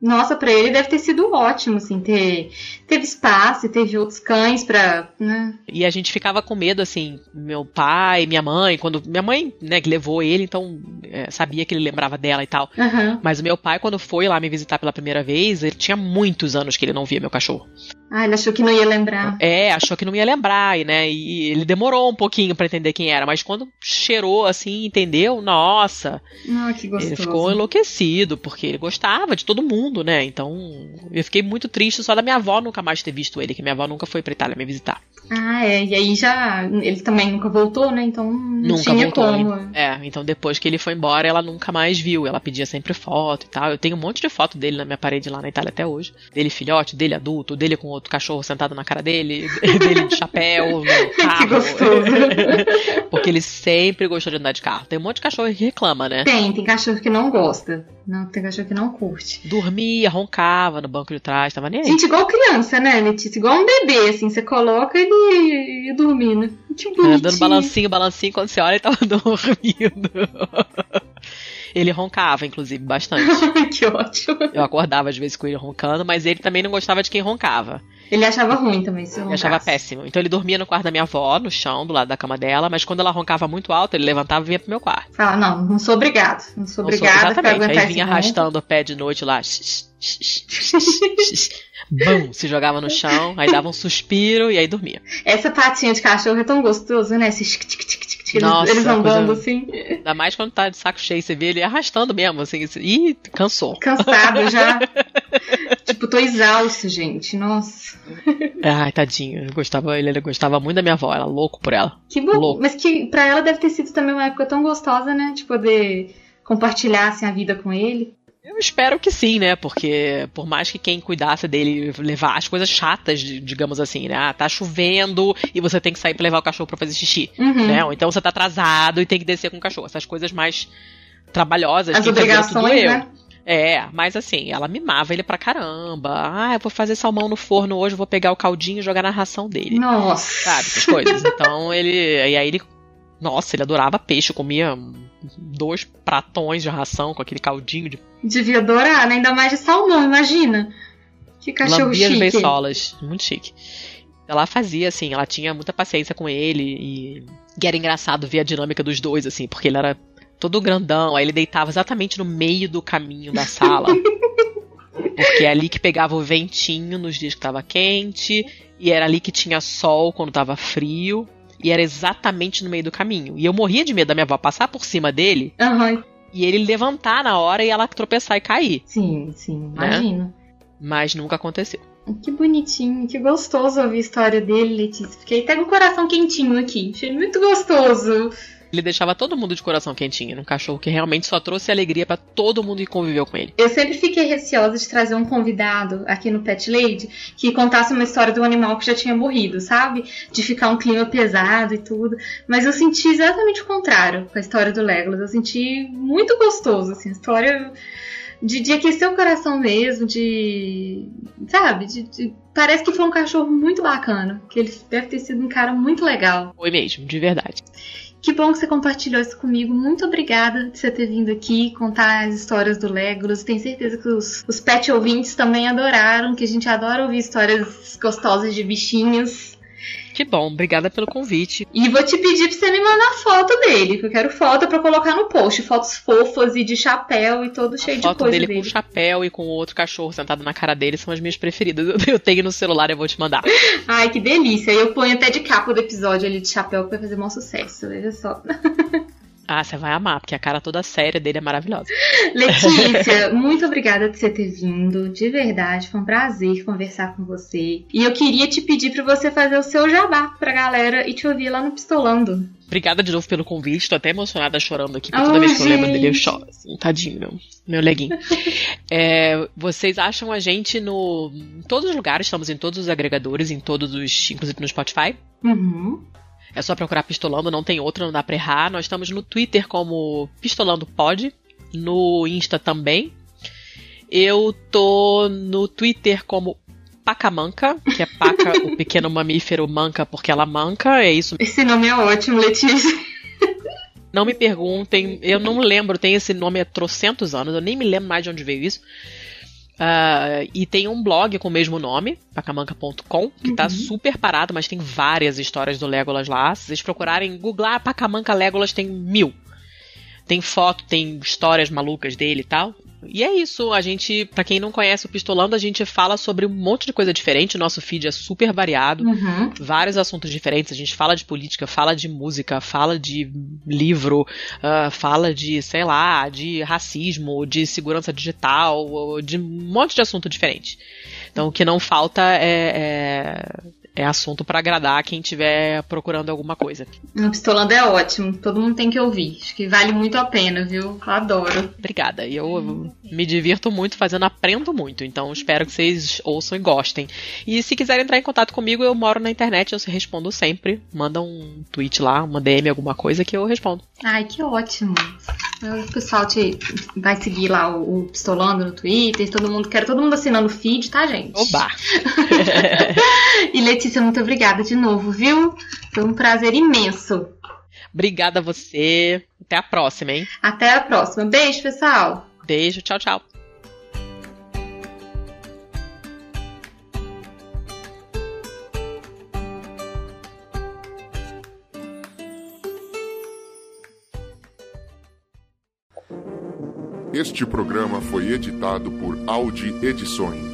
D: Nossa, pra ele deve ter sido ótimo, assim, ter teve espaço, e teve outros cães pra, né?
C: E a gente ficava com medo, assim, meu pai, minha mãe, quando. Minha mãe, né, que levou ele, então é, sabia que ele lembrava dela e tal.
D: Aham.
C: Mas o meu pai, quando foi lá me visitar pela primeira vez, ele tinha muitos anos que ele não via meu cachorro.
D: Ah, ele achou que não ia lembrar.
C: É, achou que não ia lembrar, e, né? E ele demorou um pouquinho pra entender quem era, mas quando cheirou assim, entendeu? Nossa,
D: Ah, que gostoso.
C: ele ficou enlouquecido, porque ele gostava de todo mundo, né? Então, eu fiquei muito triste só da minha avó nunca mais ter visto ele, que minha avó nunca foi pra Itália me visitar.
D: Ah, é. E aí já. Ele também nunca voltou, né? Então não
C: Nunca
D: tinha
C: voltou.
D: como.
C: É, então depois que ele foi embora, ela nunca mais viu. Ela pedia sempre foto e tal. Eu tenho um monte de foto dele na minha parede lá na Itália até hoje. Dele filhote, dele adulto, dele com outro cachorro sentado na cara dele, dele de chapéu, no carro.
D: gostoso.
C: Porque ele sempre gostou de andar de carro. Tem um monte de cachorro que reclama, né?
D: Tem, tem cachorro que não gosta. Não, tem cachorro que não curte.
C: Dormia, roncava no banco de trás, tava nem aí.
D: Gente, igual criança, né, Letícia? Igual um bebê, assim. Você coloca ele e dormindo. Que
C: É, dando balancinho, balancinho, quando você olha ele tava dormindo. Ele roncava, inclusive, bastante.
D: que ótimo.
C: Eu acordava às vezes com ele roncando, mas ele também não gostava de quem roncava.
D: Ele achava ruim também, se eu
C: Ele achava péssimo. Então ele dormia no quarto da minha avó, no chão, do lado da cama dela, mas quando ela roncava muito alto, ele levantava e vinha pro meu quarto.
D: Fala, não, não sou obrigado. Não sou obrigada pra aguentar
C: Aí vinha arrastando o pé de noite lá. Bum, se jogava no chão, aí dava um suspiro e aí dormia.
D: Essa patinha de cachorro é tão gostoso, né? Esse eles,
C: Nossa,
D: eles andando
C: coisa-
D: assim,
C: Ainda mais quando tá de saco cheio, você vê ele arrastando mesmo, assim. assim, Ih, cansou.
D: cansado já. tipo, tô exausto, gente. Nossa.
C: Ai, tadinho. Eu gostava, ele, ele gostava muito da minha avó, era louco por ela.
D: Que bom.
C: Louco.
D: Mas que pra ela deve ter sido também uma época tão gostosa, né? De poder compartilhar assim, a vida com ele.
C: Eu espero que sim, né? Porque por mais que quem cuidasse dele levar as coisas chatas, digamos assim, né? Ah, tá chovendo e você tem que sair pra levar o cachorro pra fazer xixi,
D: Uhum.
C: né? Ou então você tá atrasado e tem que descer com o cachorro. Essas coisas mais trabalhosas.
D: As obrigações,
C: eu.
D: né?
C: É, mas assim, ela mimava ele pra caramba. Ah, eu vou fazer salmão no forno hoje, vou pegar o caldinho e jogar na ração dele.
D: Nossa.
C: Sabe, essas coisas. Então ele. E aí ele. Nossa, ele adorava peixe, comia dois pratões de ração com aquele caldinho de
D: Devia adorar, né? Ainda mais de salmão, imagina. Que cachorro
C: lambia as
D: chique.
C: beisolas. Muito chique. Ela fazia, assim, ela tinha muita paciência com ele e, e era engraçado ver a dinâmica dos dois, assim, porque ele era todo grandão, aí ele deitava exatamente no meio do caminho da sala. porque é ali que pegava o ventinho nos dias que tava quente, e era ali que tinha sol quando tava frio, e era exatamente no meio do caminho. E eu morria de medo da minha avó passar por cima dele
D: Aham.
C: e ele levantar na hora e ela tropeçar e cair.
D: Sim, sim,
C: Né?
D: imagino.
C: Mas nunca aconteceu.
D: Que bonitinho, que gostoso ouvir a história dele, Letícia. Fiquei até com o coração quentinho aqui. Achei muito gostoso.
C: Ele deixava todo mundo de coração quentinho. Era um cachorro que realmente só trouxe alegria pra todo mundo que conviveu com ele.
D: Eu sempre fiquei receosa de trazer um convidado aqui no Pet Lady que contasse uma história do animal que já tinha morrido, sabe? De ficar um clima pesado e tudo. Mas eu senti exatamente o contrário com a história do Legolas. Eu senti muito gostoso, assim, história de, de aquecer o coração mesmo, de. Sabe? De, de- parece que foi um cachorro muito bacana. Que ele deve ter sido um cara muito legal.
C: Foi mesmo, de verdade.
D: Que bom que você compartilhou isso comigo. Muito obrigada de você ter vindo aqui contar as histórias do Legolas. Tenho certeza que os, os pet ouvintes também adoraram, que a gente adora ouvir histórias gostosas de bichinhos.
C: Que bom, obrigada pelo convite.
D: E vou te pedir pra você me mandar foto dele, que eu quero foto pra colocar no post. Fotos fofas e de chapéu e todo cheio
C: a
D: de
C: foto
D: coisa
C: dele,
D: dele.
C: com o chapéu e com o outro cachorro sentado na cara dele são as minhas preferidas. Eu, tenho no celular, eu vou te mandar.
D: Ai, que delícia. Eu ponho até de capa do episódio ali de chapéu que vai fazer maior sucesso. Veja só.
C: Ah, você vai amar, porque a cara toda séria dele é maravilhosa.
D: Letícia, muito obrigada por você ter vindo. De verdade, foi um prazer conversar com você. E eu queria te pedir para você fazer o seu jabá pra galera e te ouvir lá no Pistolando.
C: Obrigada de novo pelo convite. Tô até emocionada chorando aqui, porque toda oh, vez que eu lembro dele eu choro. Assim, tadinho, meu, meu leguinho. é, vocês acham a gente no, em todos os lugares, estamos em todos os agregadores, em todos os. inclusive no Spotify.
D: Uhum.
C: É só procurar Pistolando, não tem outra, não dá pra errar. Nós estamos no Twitter como Pistolando Pod, no Insta também. Eu tô no Twitter como Pacamanca, que é paca, o pequeno mamífero manca porque ela manca, é isso.
D: Esse nome é ótimo, Letícia.
C: Não me perguntem, eu não lembro, tem esse nome há trocentos anos, eu nem me lembro mais de onde veio isso. Uh, e tem um blog com o mesmo nome, pacamanca.com, que tá uhum. tá super parado, mas tem várias histórias do Legolas lá. Se vocês procurarem, googlar Pacamanca Legolas, tem mil. Tem foto, tem histórias malucas dele e tal. E é isso, a gente, para quem não conhece o Pistolando, a gente fala sobre um monte de coisa diferente, o nosso feed é super variado,
D: uhum.
C: vários assuntos diferentes, a gente fala de política, fala de música, fala de livro, uh, fala de, sei lá, de racismo, de segurança digital, de um monte de assunto diferente. Então o que não falta é, é é assunto para agradar quem estiver procurando alguma coisa.
D: O Pistolando é ótimo, todo mundo tem que ouvir. Acho que vale muito a pena, viu? Adoro.
C: Obrigada. E eu me divirto muito fazendo, aprendo muito. Então espero que vocês ouçam e gostem. E se quiserem entrar em contato comigo, eu moro na internet, eu respondo sempre. Manda um tweet lá, uma DM, alguma coisa que eu respondo.
D: Ai, que ótimo. O pessoal te vai seguir lá o, Pistolando no Twitter, todo mundo, quero todo mundo assinando o feed, tá, gente?
C: Oba!
D: e Letícia, muito obrigada de novo, viu? Foi um prazer imenso.
C: Obrigada a você. Até a próxima, hein?
D: Até a próxima. Beijo, pessoal.
C: Beijo, tchau, tchau.
E: Este programa foi editado por Audi Edições.